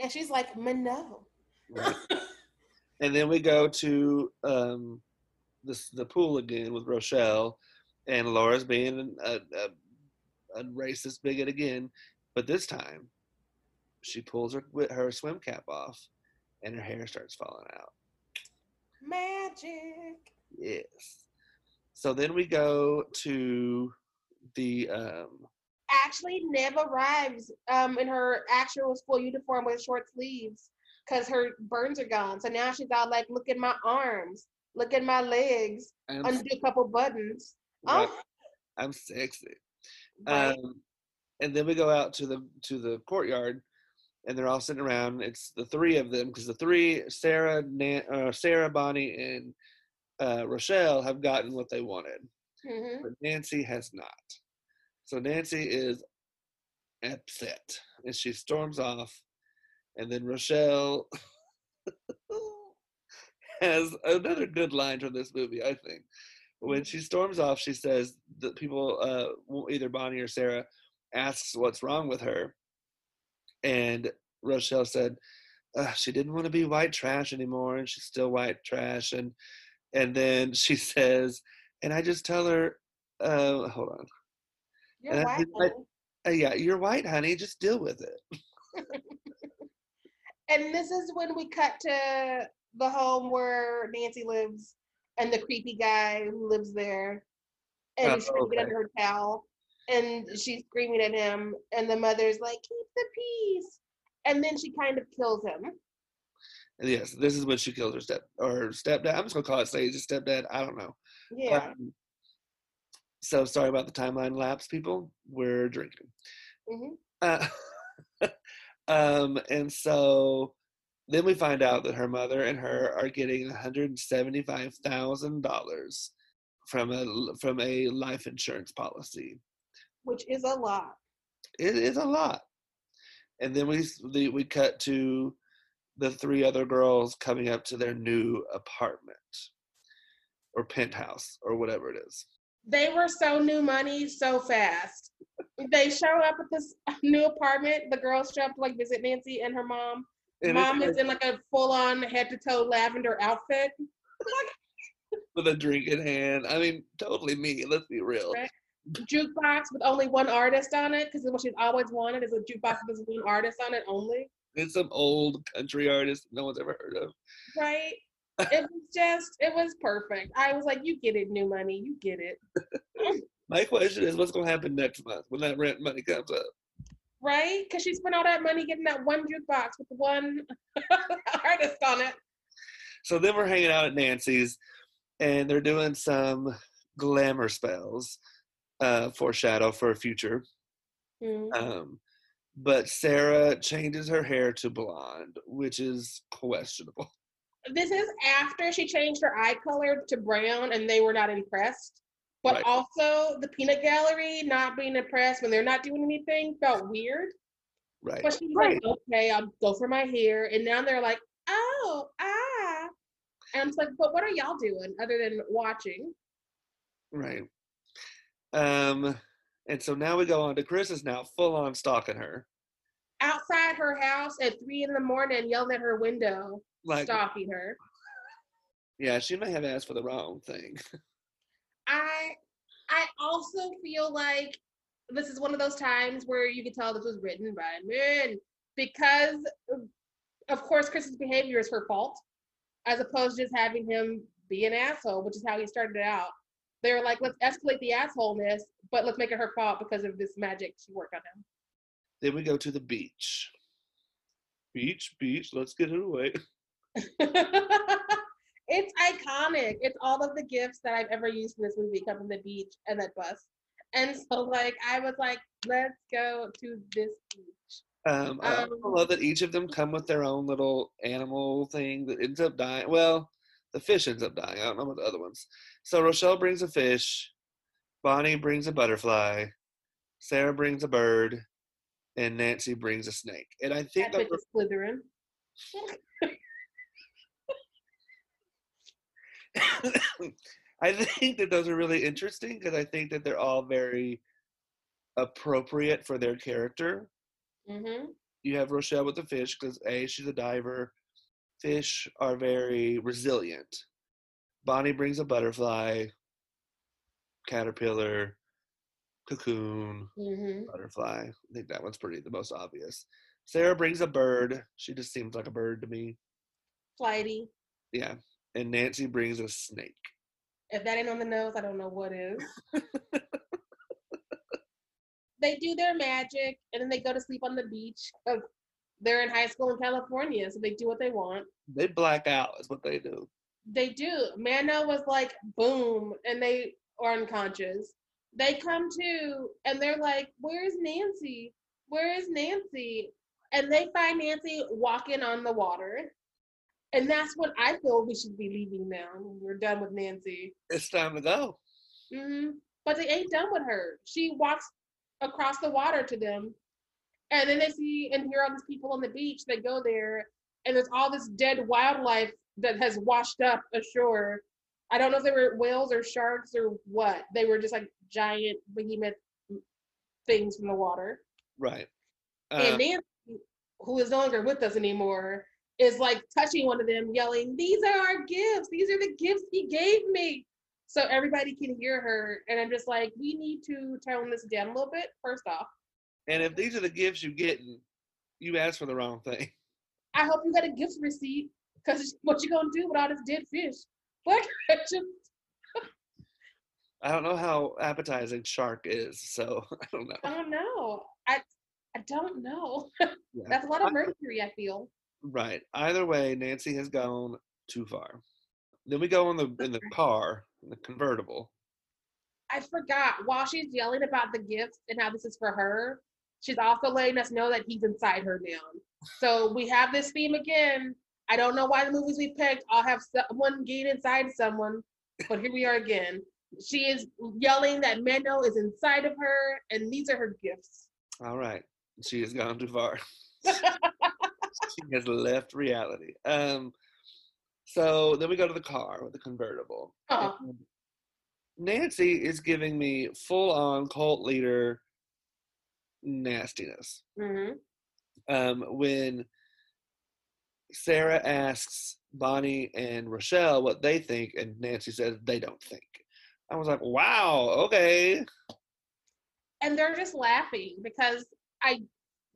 And she's like, "No." right. (laughs) and then we go to um, the the pool again with Rochelle, and Laura's being a, a, a racist bigot again, but this time she pulls her her swim cap off, and her hair starts falling out. Magic. Yes. So then we go to the um, actually Neve arrives um in her actual school uniform with short sleeves because her burns are gone. So now she's all like, look at my arms, look at my legs, I'm, undo a couple buttons. right, Oh, I'm sexy. right. Um, and then we go out to the to the courtyard, and they're all sitting around. It's the three of them because the three Sarah, Nan, uh, Sarah, Bonnie, and uh, Rochelle have gotten what they wanted, Mhm. but Nancy has not. So Nancy is upset, and she storms off. And then Rochelle (laughs) has another good line from this movie, I think. When she storms off, she says that people, uh, either Bonnie or Sarah, asks what's wrong with her, And Rochelle said uh, she didn't want to be white trash anymore, and she's still white trash. And and then she (laughs) says, and I just tell her, uh, hold on. You're And white, honey. Uh, yeah, you're white, honey. Just deal with it. (laughs) And this is when we cut to the home where Nancy lives and the creepy guy who lives there. And Oh, he's get okay. under her towel. And she's screaming at him. And the mother's like, keep the peace. And then she kind of kills him. And yes, this is when she kills her step or stepdad. I'm just gonna call it say Sage stepdad. I don't know. Yeah. Um, so sorry about the timeline lapse, people. We're drinking. hmm Uh, (laughs) um, and so then we find out that her mother and her are getting $175,000 from a from a life insurance policy. Which is a lot. It is a lot. And then we the, we cut to the three other girls coming up to their new apartment or penthouse or whatever it is. They were so new money so fast. They show up at this new apartment. The girls show up to like visit Nancy and her mom. And mom is in like a full on head to toe lavender outfit. (laughs) with a drink in hand. I mean, totally me. Let's be real. Right. Jukebox with only one artist on it because what she's always wanted is a jukebox with one artist on it only. It's some old country artist no one's ever heard of. Right? It was just, it was perfect. I was like, you get it, new money. You get it. (laughs) My question is, what's going to happen next month when that rent money comes up? Right? Because she spent all that money getting that one jukebox with one (laughs) artist on it. So then we're hanging out at Nancy's, and they're doing some glamour spells, uh, foreshadow for a future. Mm. Um, but Sarah changes her hair to blonde, which is questionable. This is after she changed her eye color to brown and they were not impressed. But Right. also the peanut gallery not being impressed when they're not doing anything felt weird. Right. But she was Right. like, okay, I'll go for my hair. And now they're like, oh, ah. And I'm just like, but what are y'all doing other than watching? Right. Um, and so now we go on to Chris is now full on stalking her. Outside her house at three in the morning, yelling at her window, Like, stalking her. yeah, she may have asked for the wrong thing. (laughs) I I also feel like this is one of those times where you can tell this was written by men because of- of course Chris's behavior is her fault as opposed to just having him be an asshole, which is how he started out. They were like, let's escalate the assholeness, but let's make it her fault because of this magic she worked on him. Then we go to the beach. Beach, beach, let's get it away. (laughs) (laughs) it's iconic. It's all of the gifts that I've ever used in this movie come from the beach and that bus. And so like I was like, let's go to this beach. Um, I Um, love that each of them come with their own little animal thing that ends up dying. Well, the fish ends up dying. I don't know about the other ones. So Rochelle brings a fish, Bonnie brings a butterfly, Sarah brings a bird, and Nancy brings a snake. And I think That that bitch is Slytherin. (laughs) (laughs) I think that those are really interesting because I think that they're all very appropriate for their character. Mm-hmm. You have Rochelle with the fish because A, she's a diver. Fish are very resilient. Bonnie brings a butterfly, caterpillar, cocoon, Mm-hmm. butterfly. I think that one's pretty the most obvious. Sarah brings a bird. She just seems like a bird to me. Flighty. Yeah. And Nancy brings a snake. If that ain't on the nose, I don't know what is. they do their magic and then they go to sleep on the beach because they're in high school in California, so they do what they want. They black out, is what they do. They do. Manon was like, boom, and they are unconscious. They come to and they're like, Where's Nancy? Where is Nancy? And they find Nancy walking on the water. And that's what I feel we should be leaving now. We're done with Nancy. It's time to go. hmm But they ain't done with her. She walks across the water to them. And then they see and hear all these people on the beach. They go there, and there's all this dead wildlife that has washed up ashore. I don't know if they were whales or sharks or what. They were just like giant behemoth things from the water. Right. and Um, Nancy who is no longer with us anymore, is like touching one of them, yelling, These are our gifts. These are the gifts he gave me. So everybody can hear her. And I'm just like, we need to tone this down a little bit, first off. And if these are the gifts you're getting, you asked for the wrong thing. (laughs) I hope you got a gift receipt because (laughs) what you gonna do with all this dead fish? Like, just, (laughs) I don't know how appetizing shark is, so I don't know. I don't know. I I don't know. Yeah. That's a lot of mercury. I feel. Right. Either way, Nancy has gone too far. Then we go in the in the car, in the convertible. I forgot. While she's yelling about the gifts and how this is for her, she's also letting us know that he's inside her now. So we have this theme again. I don't know why the movies we picked all have someone getting inside someone, but here we are again. She is yelling that Manon is inside of her, and these are her gifts. All right. She has gone too far. (laughs) she has left reality. Um, so then we go to the car with the convertible. Uh-huh. Nancy is giving me full on cult leader nastiness. Mm-hmm. Um, when Sarah asks Bonnie and Rochelle what they think, and Nancy says they don't think. I was like, wow, okay. And they're just laughing because I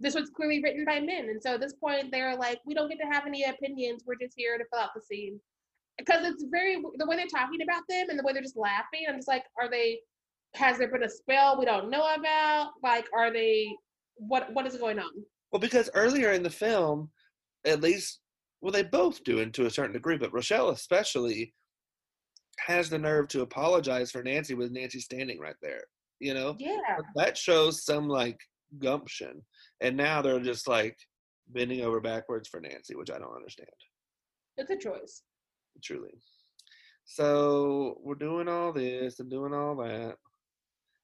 this was clearly written by men. And so at this point they're like, we don't get to have any opinions. We're just here to fill out the scene. Because it's very the way they're talking about them and the way they're just laughing. I'm just like, are they has there been a spell we don't know about? Like, are they what what is going on? Well, because earlier in the film, at least well, they both do it to a certain degree, but Rochelle especially has the nerve to apologize for Nancy with Nancy standing right there. You know? Yeah. That shows some like gumption. And now they're just like bending over backwards for Nancy, which I don't understand. It's a choice. Truly. So we're doing all this and doing all that.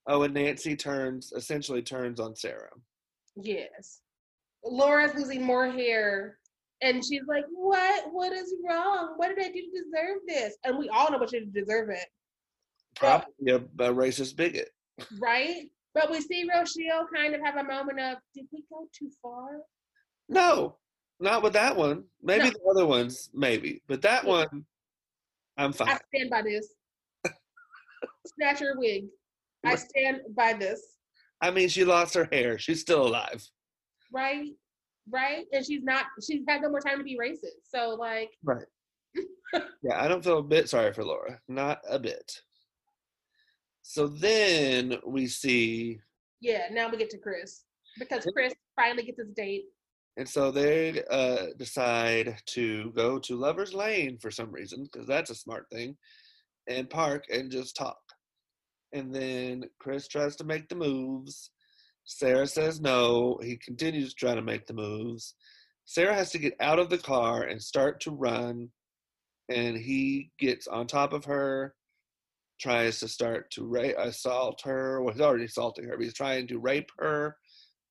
Oh, and Nancy turns essentially turns on Sarah. Yes. Laura's losing more hair. And she's like, What? What is wrong? What did I do to deserve this? And we all know what she did to deserve it. Probably but, a, a racist bigot. Right? But we see Rochelle kind of have a moment of, did we go too far? No, not with that one. Maybe no. the other ones, maybe. But that one, I'm fine. I stand by this. (laughs) Snatch her wig. I stand by this. I mean, she lost her hair. She's still alive. Right, right. And she's not, she's had no more time to be racist. So, like. Right. (laughs) yeah, I don't feel a bit sorry for Laura. Not a bit. So then we see. Yeah, now we get to Chris because Chris finally gets his date. And so they uh, decide to go to Lover's Lane for some reason, because that's a smart thing, and park and just talk. And then Chris tries to make the moves. Sarah says no. He continues trying to make the moves. Sarah has to get out of the car and start to run. And he gets on top of her tries to start to rape, assault her. Well, he's already assaulting her, but he's trying to rape her.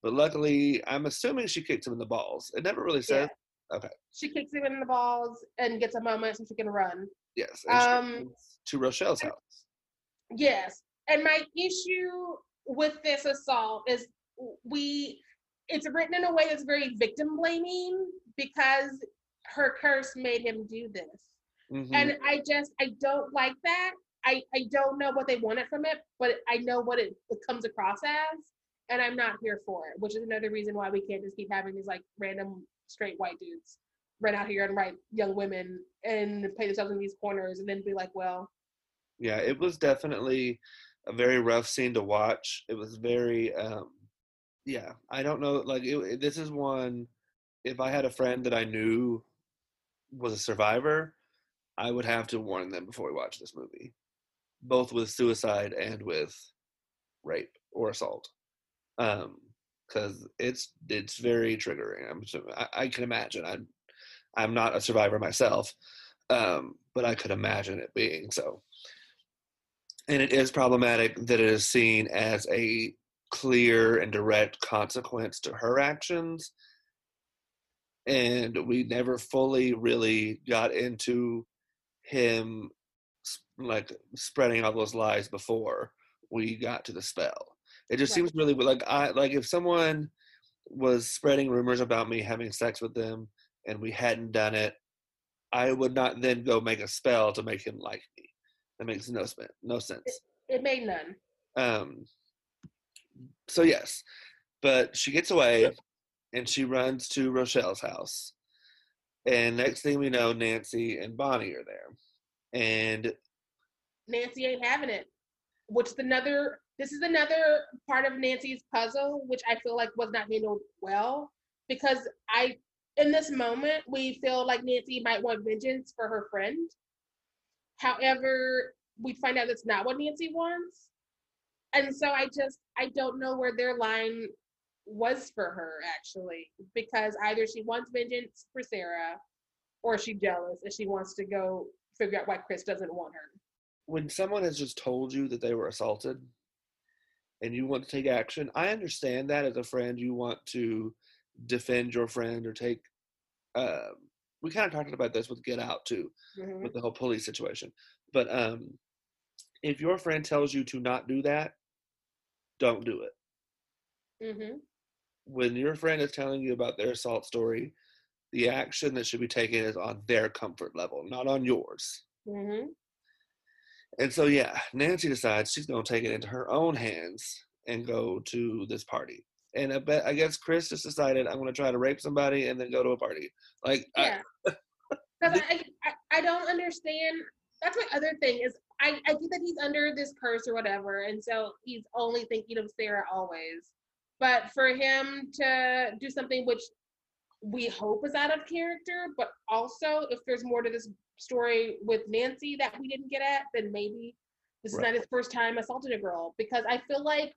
But luckily, I'm assuming she kicked him in the balls. It never really says. Yeah. Okay. She kicks him in the balls and gets a moment so she can run. Yes. Um, to Rochelle's house. Yes. And my issue with this assault is we, it's written in a way that's very victim blaming because her curse made him do this. Mm-hmm. And I just, I don't like that. I, I don't know what they wanted from it, but I know what it, it comes across as, and I'm not here for it, which is another reason why we can't just keep having these like random straight white dudes run out here and write young women and play themselves in these corners and then be like, well. Yeah, it was definitely a very rough scene to watch. It was very, um, yeah, I don't know. Like, it, this is one, if I had a friend that I knew was a survivor, I would have to warn them before we watch this movie both with suicide and with rape or assault. Um because it's it's very triggering. I'm I, I, can imagine. I'm i'm not a survivor myself um but i could imagine it being so. And it is problematic that it is seen as a clear and direct consequence to her actions. And we never fully really got into him like spreading all those lies before we got to the spell. It just right. seems really like I like if someone was spreading rumors about me having sex with them and we hadn't done it, I would not then go make a spell to make him like me. That makes no sense. No sense. It made none. Um. So yes, but she gets away, and she runs to Rochelle's house, and next thing we know, Nancy and Bonnie are there, and Nancy ain't having it. Which is another. This is another part of Nancy's puzzle, which I feel like was not handled well, because I, in this moment, we feel like Nancy might want vengeance for her friend. However, we find out that's not what Nancy wants, and so I just I don't know where their line was for her actually, because either she wants vengeance for Sarah, or she's jealous and she wants to go figure out why Chris doesn't want her. When someone has just told you that they were assaulted and you want to take action, I understand that as a friend, you want to defend your friend or take. Uh, we kind of talked about this with Get Out too, Mhm. with the whole police situation. But um, if your friend tells you to not do that, don't do it. Mhm. When your friend is telling you about their assault story, the action that should be taken is on their comfort level, not on yours. Mhm. And so, yeah, Nancy decides she's going to take it into her own hands and go to this party. And I bet, I guess Chris just decided I'm going to try to rape somebody and then go to a party. Like, I- Yeah. (laughs) Because I, I, I don't understand. That's my other thing is I, I get that he's under this curse or whatever, and so he's only thinking of Sarah always. But for him to do something which we hope is out of character, but also if there's more to this story with Nancy that we didn't get at, then maybe this is not his first time assaulting a girl. Because I feel like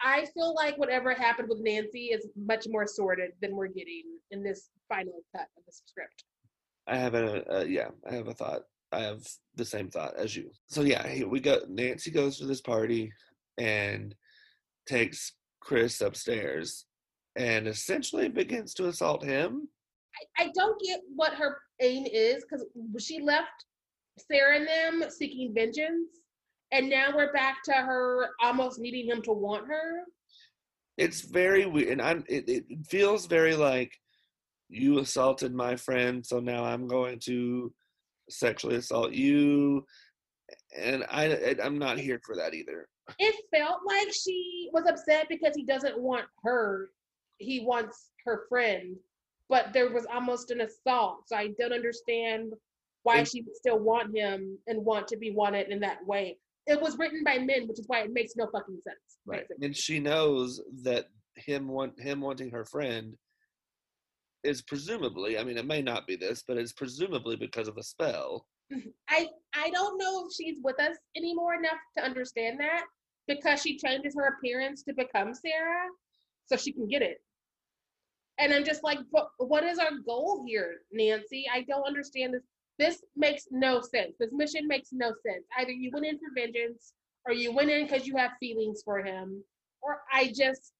I feel like whatever happened with Nancy is much more sordid than we're getting in this final cut of the script. I have a, uh, yeah, I have a thought. I have the same thought as you. So, yeah, we go, Nancy goes to this party and takes Chris upstairs and essentially begins to assault him. I, I don't get what her aim is because she left Sarah and them seeking vengeance, and now we're back to her almost needing him to want her. it's very weird and i'm it, it feels very like you assaulted my friend so now i'm going to sexually assault you and i I- i'm not here for that either It felt like she was upset because he doesn't want her; he wants her friend. But there was almost an assault, so I don't understand why she would still want him and want to be wanted in that way. It was written by men, which is why it makes no fucking sense. basically. and she knows that him want him wanting her friend is presumably i mean it may not be this but it's presumably because of a spell mm-hmm. I I don't know if she's with us anymore enough to understand that because she changes her appearance to become Sarah so she can get it. And I'm just like, what is our goal here, Nancy? I don't understand this. This makes no sense. This mission makes no sense. Either you went in for vengeance or you went in because you have feelings for him, or I just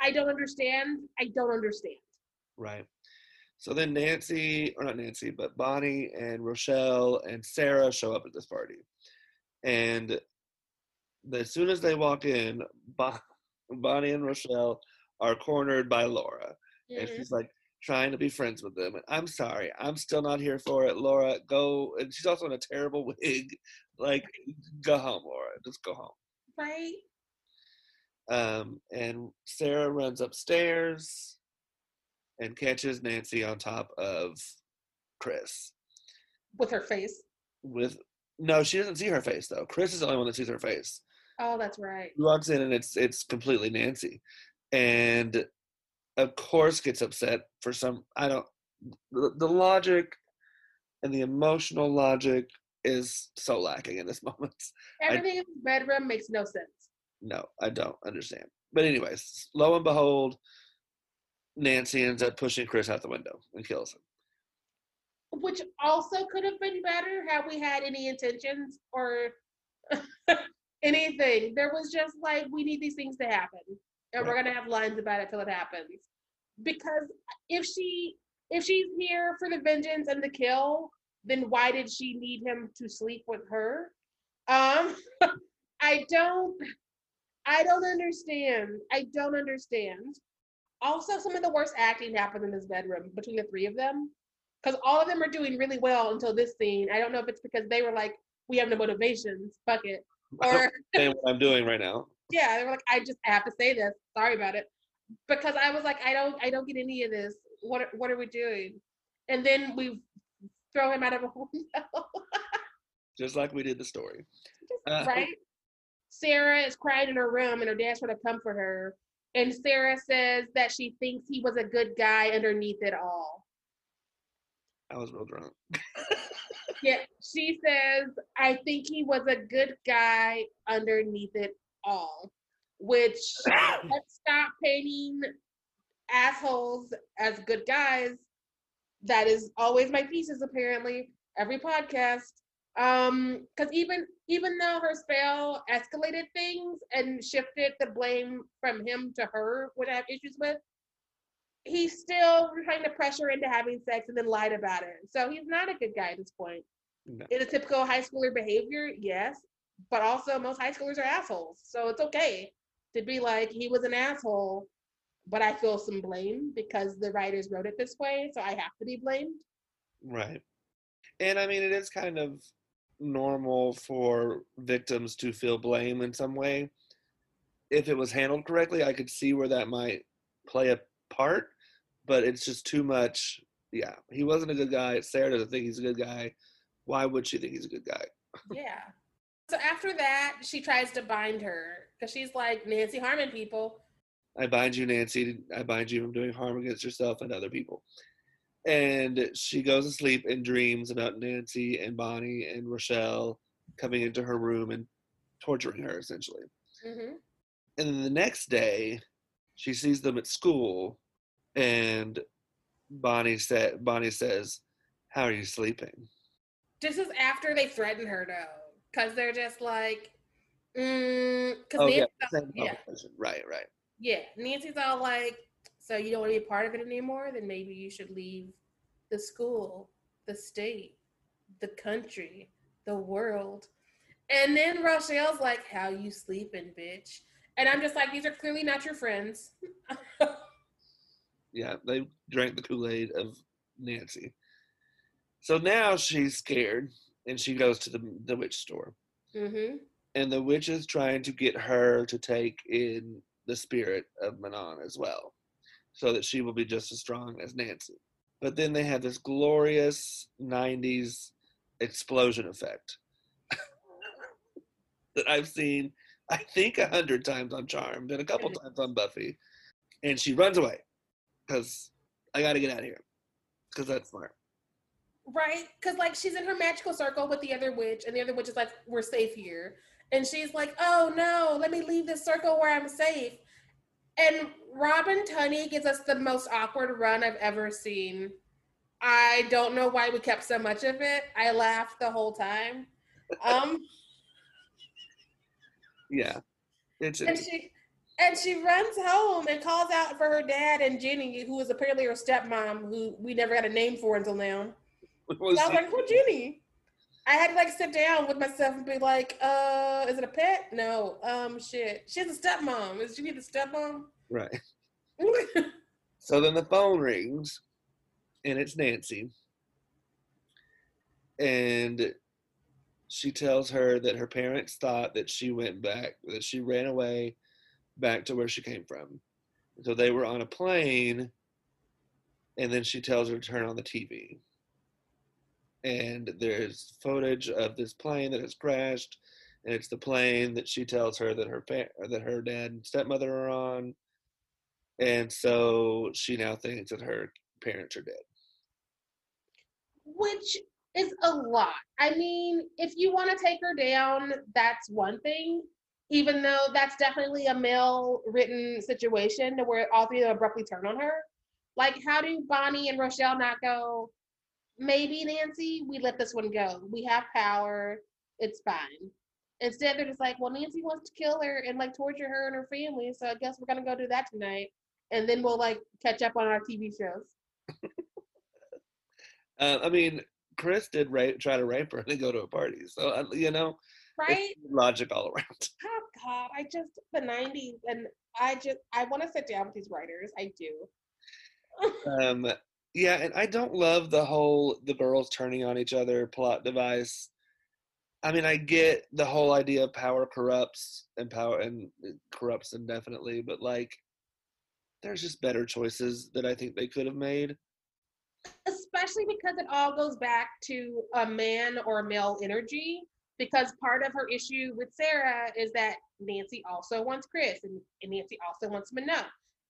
I don't understand. I don't understand. right so then nancy or not nancy but bonnie and rochelle and sarah show up at this party and as soon as they walk in bonnie and rochelle are cornered by laura and Mhm. she's like trying to be friends with them and i'm sorry i'm still not here for it laura go and she's also in a terrible (laughs) wig like go home laura just go home Right? um, and sarah runs upstairs and catches nancy on top of chris With her face. with no she doesn't see her face though chris is the only one that sees her face Oh, that's right. He walks in and it's it's completely Nancy, and of course gets upset for some. I don't. The, the logic and the emotional logic is so lacking in this (laughs) moment. Everything in the bedroom makes no sense. No, I don't understand. But anyways, lo and behold, Nancy ends up pushing Chris out the window and kills him. which also could have been better had we had any intentions or (laughs) anything. There was just like, we need these things to happen, and we're gonna have lines about it till it happens. Because if she if she's here for the vengeance and the kill, then why did she need him to sleep with her? Um, (laughs) I don't, I don't understand. I don't understand. Also, some of the worst acting happened in this bedroom between the three of them. Because all of them are doing really well until this scene. I don't know if it's because they were like, we have no motivations, fuck it. Or what I'm doing right now. (laughs) yeah, they were like, I just have to say this. Sorry about it. Because I was like, I don't I don't get any of this. What are- what are we doing? And then we throw him out of a (laughs) window. Just like we did the story. Uh, right? Sarah is crying in her room and her dad's trying to comfort her. And Sarah says that she thinks he was a good guy underneath it all. I was real drunk. (laughs) Yeah, she says, I think he was a good guy underneath it all. Which (coughs) let's stop painting assholes as good guys. That is always my thesis, apparently, every podcast. Um, because even even though her spell escalated things and shifted the blame from him to her, which I have issues with, he's still trying to pressure into having sex and then lied about it. So he's not a good guy at this point. No. In a typical high schooler behavior, yes, but also most high schoolers are assholes. So it's okay to be like he was an asshole, but I feel some blame because the writers wrote it this way, so I have to be blamed. Right. And I mean, it is kind of normal for victims to feel blame in some way. If it was handled correctly, I could see where that might play a part, but it's just too much. Yeah, he wasn't a good guy. Sarah doesn't think he's a good guy. Why would she think he's a good guy? Yeah. So after that, she tries to bind her because she's like Nancy Harmon people. I bind you, Nancy. I bind you from doing harm against yourself and other people. And she goes to sleep and dreams about Nancy and Bonnie and Rochelle coming into her room and torturing her, essentially. hmm And then the next day, she sees them at school, and Bonnie said, "Bonnie says, how are you sleeping?" This is after they threaten her though, because they're just like, mm, because Oh yeah, same yeah. right, right. yeah, Nancy's all like, so you don't want to be a part of it anymore? Then maybe you should leave the school, the state, the country, the world. And then Rochelle's like, how you sleeping, bitch? And I'm just like, these are clearly not your friends. (laughs) Yeah, they drank the Kool Aid of Nancy. So now she's scared, and she goes to the the witch store. hmm and the witch is trying to get her to take in the spirit of Manon as well, so that she will be just as strong as Nancy. But then they have this glorious 90s explosion effect (laughs) that I've seen, I think, a hundred times on Charmed and a couple (laughs) times on Buffy. And she runs away because I got to get out of here because that's smart. Right? Because like she's in her magical circle with the other witch, and the other witch is like, "We're safe here," and she's like, "Oh no, let me leave this circle where I'm safe." And Robin Tunney gives us the most awkward run I've ever seen. I don't know why we kept so much of it. I laughed the whole time. Um, Yeah. It's, and she and she runs home and calls out for her dad and Jenny, who is apparently her stepmom, who we never got a name for until now. (laughs) was I was like, "Who Jenny?" I had to like sit down with myself and be like, "Uh, is it a pet? No. Um, shit. She's a stepmom. Is she the stepmom?" right. (laughs) So then the phone rings, and it's Nancy. And she tells her that her parents thought that she went back, that she ran away back to where she came from. So they were on a plane, and then she tells her to turn on the TV. And there's footage of this plane that has crashed, and it's the plane that she tells her that her pa- that her dad and stepmother are on. And so she now thinks that her parents are dead. Which is a lot. I mean, if you want to take her down, that's one thing. Even though that's definitely a male written situation to where all three of them abruptly turn on her. Like, how do Bonnie and Rochelle not go? Maybe Nancy, we let this one go. We have power. It's fine. Instead, they're just like, well, Nancy wants to kill her and like torture her and her family, so I guess we're gonna go do that tonight, and then we'll like catch up on our TV shows. (laughs) Uh, I mean, Chris did rape, try to rape her and go to a party. So, uh, you know, right? Logic all around. (laughs) Oh God, I just the '90s, and I just I want to sit down with these writers. I do. Um, yeah, and I don't love the whole the girls turning on each other plot device. I mean, I get the whole idea of power corrupts and power and it corrupts indefinitely, but like, there's just better choices that I think they could have made. Especially because it all goes back to a man or male energy. Because part of her issue with Sarah is that Nancy also wants Chris, and, and Nancy also wants Manon.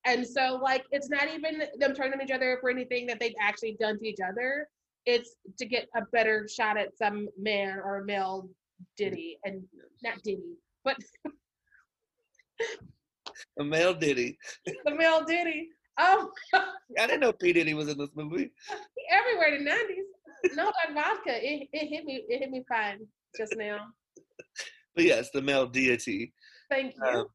And so, like, it's not even them turning on each other for anything that they've actually done to each other. It's to get a better shot at some man or male ditty and not ditty, but A male ditty. (laughs) the male ditty. Oh, (laughs) I didn't know P Diddy was in this movie. (laughs) everywhere in the '90s. No, that vodka, it, it hit me. It hit me fine just now. But yes, the male deity. Thank you. Um,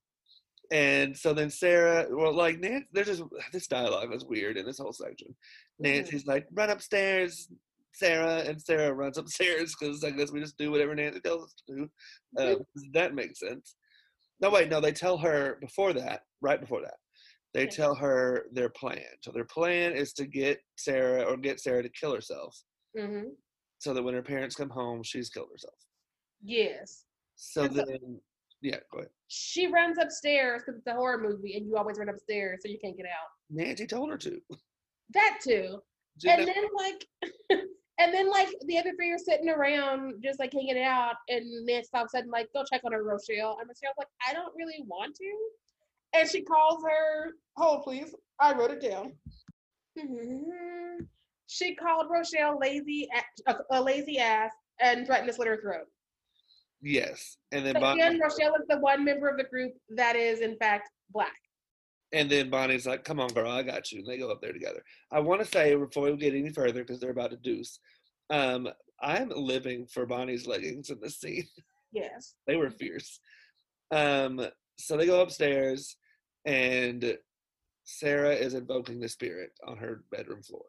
and so then Sarah, well, like Nancy, there's just this dialogue was weird in this whole section. Nancy's like, run upstairs, Sarah, and Sarah runs upstairs because I guess we just do whatever Nancy tells us to do. Uh, that makes sense. No, wait, no, they tell her before that, right before that, they Okay. tell her their plan. So their plan is to get Sarah or get Sarah to kill herself hmm so that when her parents come home, she's killed herself. Yes. So so- then, yeah, go ahead. She runs upstairs because it's a horror movie, and you always run upstairs so you can't get out. Nancy told her to. That too. She and never- then like (laughs) and then like the other three are sitting around just like hanging out and Nancy all of a sudden like go check on her Rochelle and Rochelle's like I don't really want to and she calls her hold please I wrote it down Mhm. she called Rochelle lazy a, a, a lazy ass and threatened to slit her throat yes, and then but Bonnie, again Rochelle is the one member of the group that is in fact black and then Bonnie's like, "Come on, girl, I got you." And they go up there together. I want to say before we get any further, because they're about to deuce, um, I'm living for Bonnie's leggings in this scene. yes (laughs) they were fierce. Um, so they go upstairs, and Sarah is invoking the spirit on her bedroom floor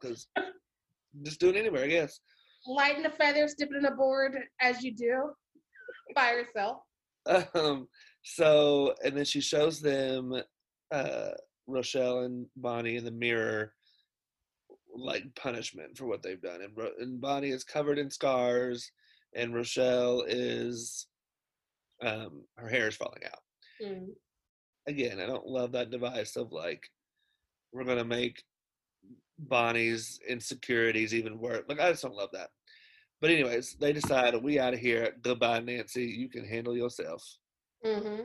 because (laughs) just do it anywhere, I guess. lighting the feathers dipping in a board as you do (laughs) by herself. Um, so and then she shows them uh, Rochelle and Bonnie in the mirror, like punishment for what they've done. And, Ro- and Bonnie is covered in scars, and Rochelle is um, her hair is falling out. Mm. Again, I don't love that device of like we're gonna make Bonnie's insecurities even worse. Like I just don't love that. But anyways, they decide we out of here. Goodbye, Nancy. You can handle yourself. hmm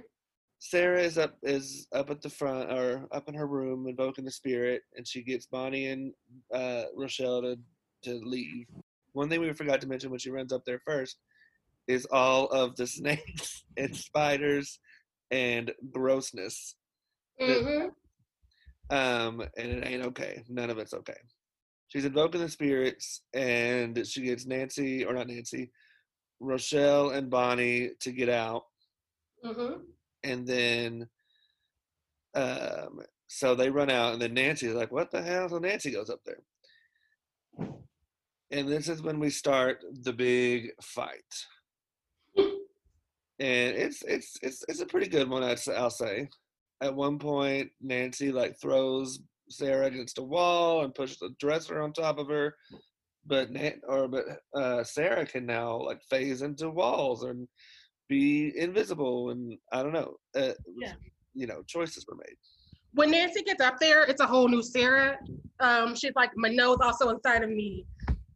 Sarah is up is up at the front or up in her room invoking the spirit, and she gets Bonnie and uh, Rochelle to to leave. One thing we forgot to mention when she runs up there first is all of the (laughs) snakes and spiders and grossness. Mm-hmm. Um, and it ain't okay. None of it's okay. She's invoking the spirits, and she gets Nancy or not Nancy, Rochelle and Bonnie to get out. hmm and then um so they run out and then nancy's like what the hell? So nancy goes up there. And this is when we start the big fight. (laughs) And it's it's it's it's a pretty good one I'd, say- i'll say. At one point nancy like throws sarah against a wall and pushes a dresser on top of her but Nan- or but uh sarah can now like phase into walls and be invisible and i don't know uh, Yeah. you know choices were made When Nancy gets up there, it's a whole new Sarah. Um, she's like, my nose also inside of me,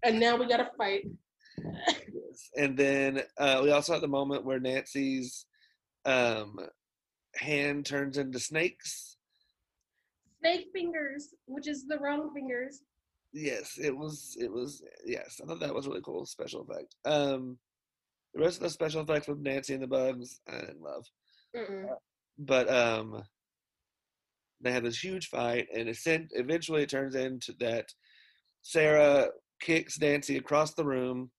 and now we gotta fight. Yes. And then uh, we also have the moment where Nancy's um, hand turns into snakes. Snake fingers, which is the wrong fingers. Yes, it was. It was. Yes, I thought that was really cool special effect. Um, the rest of the special effects with Nancy and the bugs, I didn't love. Mm-mm. But um, they have this huge fight, and it sent, eventually it turns into that Sarah kicks Nancy across the room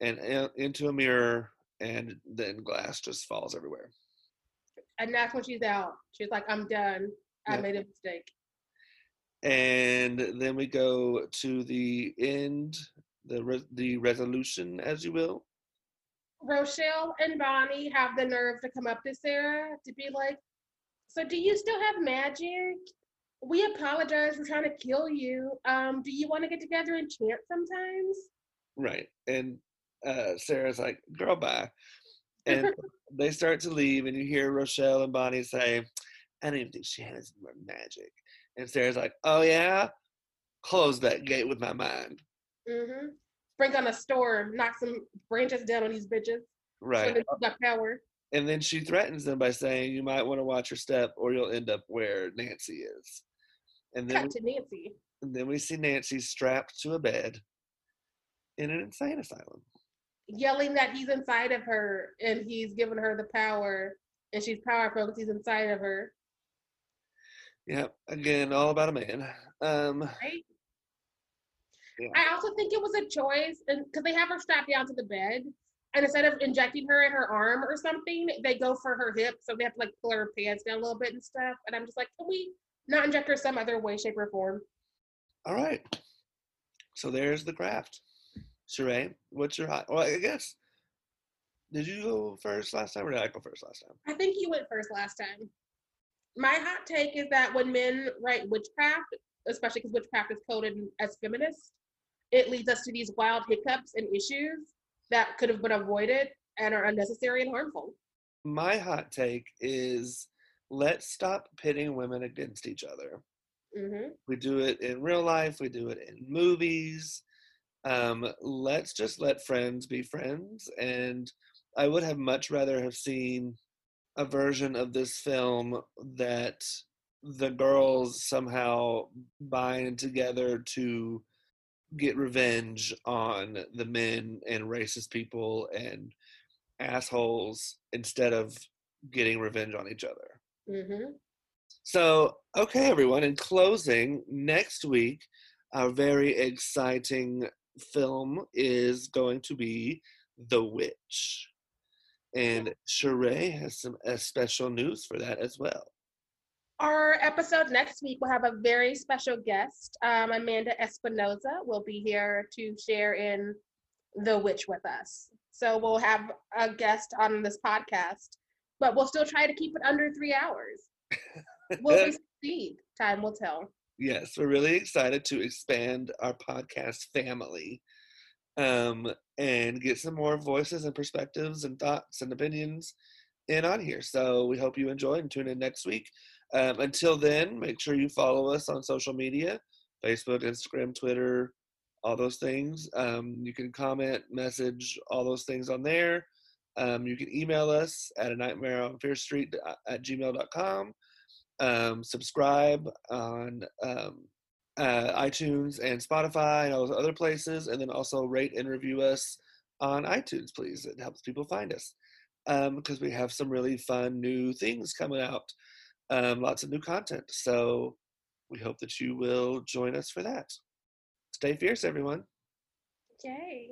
and in- into a mirror, and then glass just falls everywhere. And that's when she's out. She's like, I'm done. I Yeah. made a mistake. And then we go to the end, the re- the resolution, as you will. Rochelle and Bonnie have the nerve to come up to Sarah to be like, So do you still have magic? We apologize for trying to kill you. Um, do you want to get together and chant sometimes? Right. And uh, Sarah's like, girl, bye. And (laughs) they start to leave, and you hear Rochelle and Bonnie say, I don't even think she has more magic. And Sarah's like, oh, yeah? Close that gate with my mind. Mm-hmm. Bring on a storm, knock some branches down on these bitches. Right. So got power. And then she threatens them by saying, you might want to watch your step or you'll end up where Nancy is. And then, Cut to Nancy. and then we see Nancy strapped to a bed in an insane asylum. Yelling that he's inside of her and he's giving her the power and she's powerful because he's inside of her. Yep. Again, all about a man. Um, Right? Yeah. I also think it was a choice because they have her strapped down to the bed. And instead of injecting her in her arm or something, they go for her hip. So they have to like pull her pants down a little bit and stuff. And I'm just like, can we not inject her some other way, shape, or form? all right. So there's the craft. Sharai, what's your hot? Well, I guess. Did you go first last time or did I go first last time? I think you went first last time. My hot take is that when men write witchcraft, especially because witchcraft is coded as feminist, it leads us to these wild hiccups and issues that could have been avoided and are unnecessary and harmful. My hot take is let's stop pitting women against each other. hmm We do it in real life, we do it in movies. Um, let's just let friends be friends. And I would have much rather have seen a version of this film that the girls somehow bind together to get revenge on the men and racist people and assholes instead of getting revenge on each other. hmm So, okay, everyone, in closing, next week, our very exciting film is going to be The Witch. And Sharai has some uh, special news for that as well. Our episode next week will have a very special guest. Um, Amanda Espinoza will be here to share in The Witch with us. So we'll have a guest on this podcast, but we'll still try to keep it under three hours. Will we succeed? (laughs) Time will tell. yes, we're really excited to expand our podcast family um, and get some more voices and perspectives and thoughts and opinions in on here. So we hope you enjoy and tune in next week. Um, until then, make sure you follow us on social media Facebook, Instagram, Twitter, all those things. Um, you can comment, message, all those things on there. Um, you can email us at a nightmare on Fierce Street at gmail.com. Um, subscribe on um, uh, iTunes and Spotify and all those other places, and then also rate and review us on iTunes, please. It helps people find us um, because we have some really fun new things coming out, um, lots of new content. So we hope that you will join us for that. Stay fierce, everyone. Yay.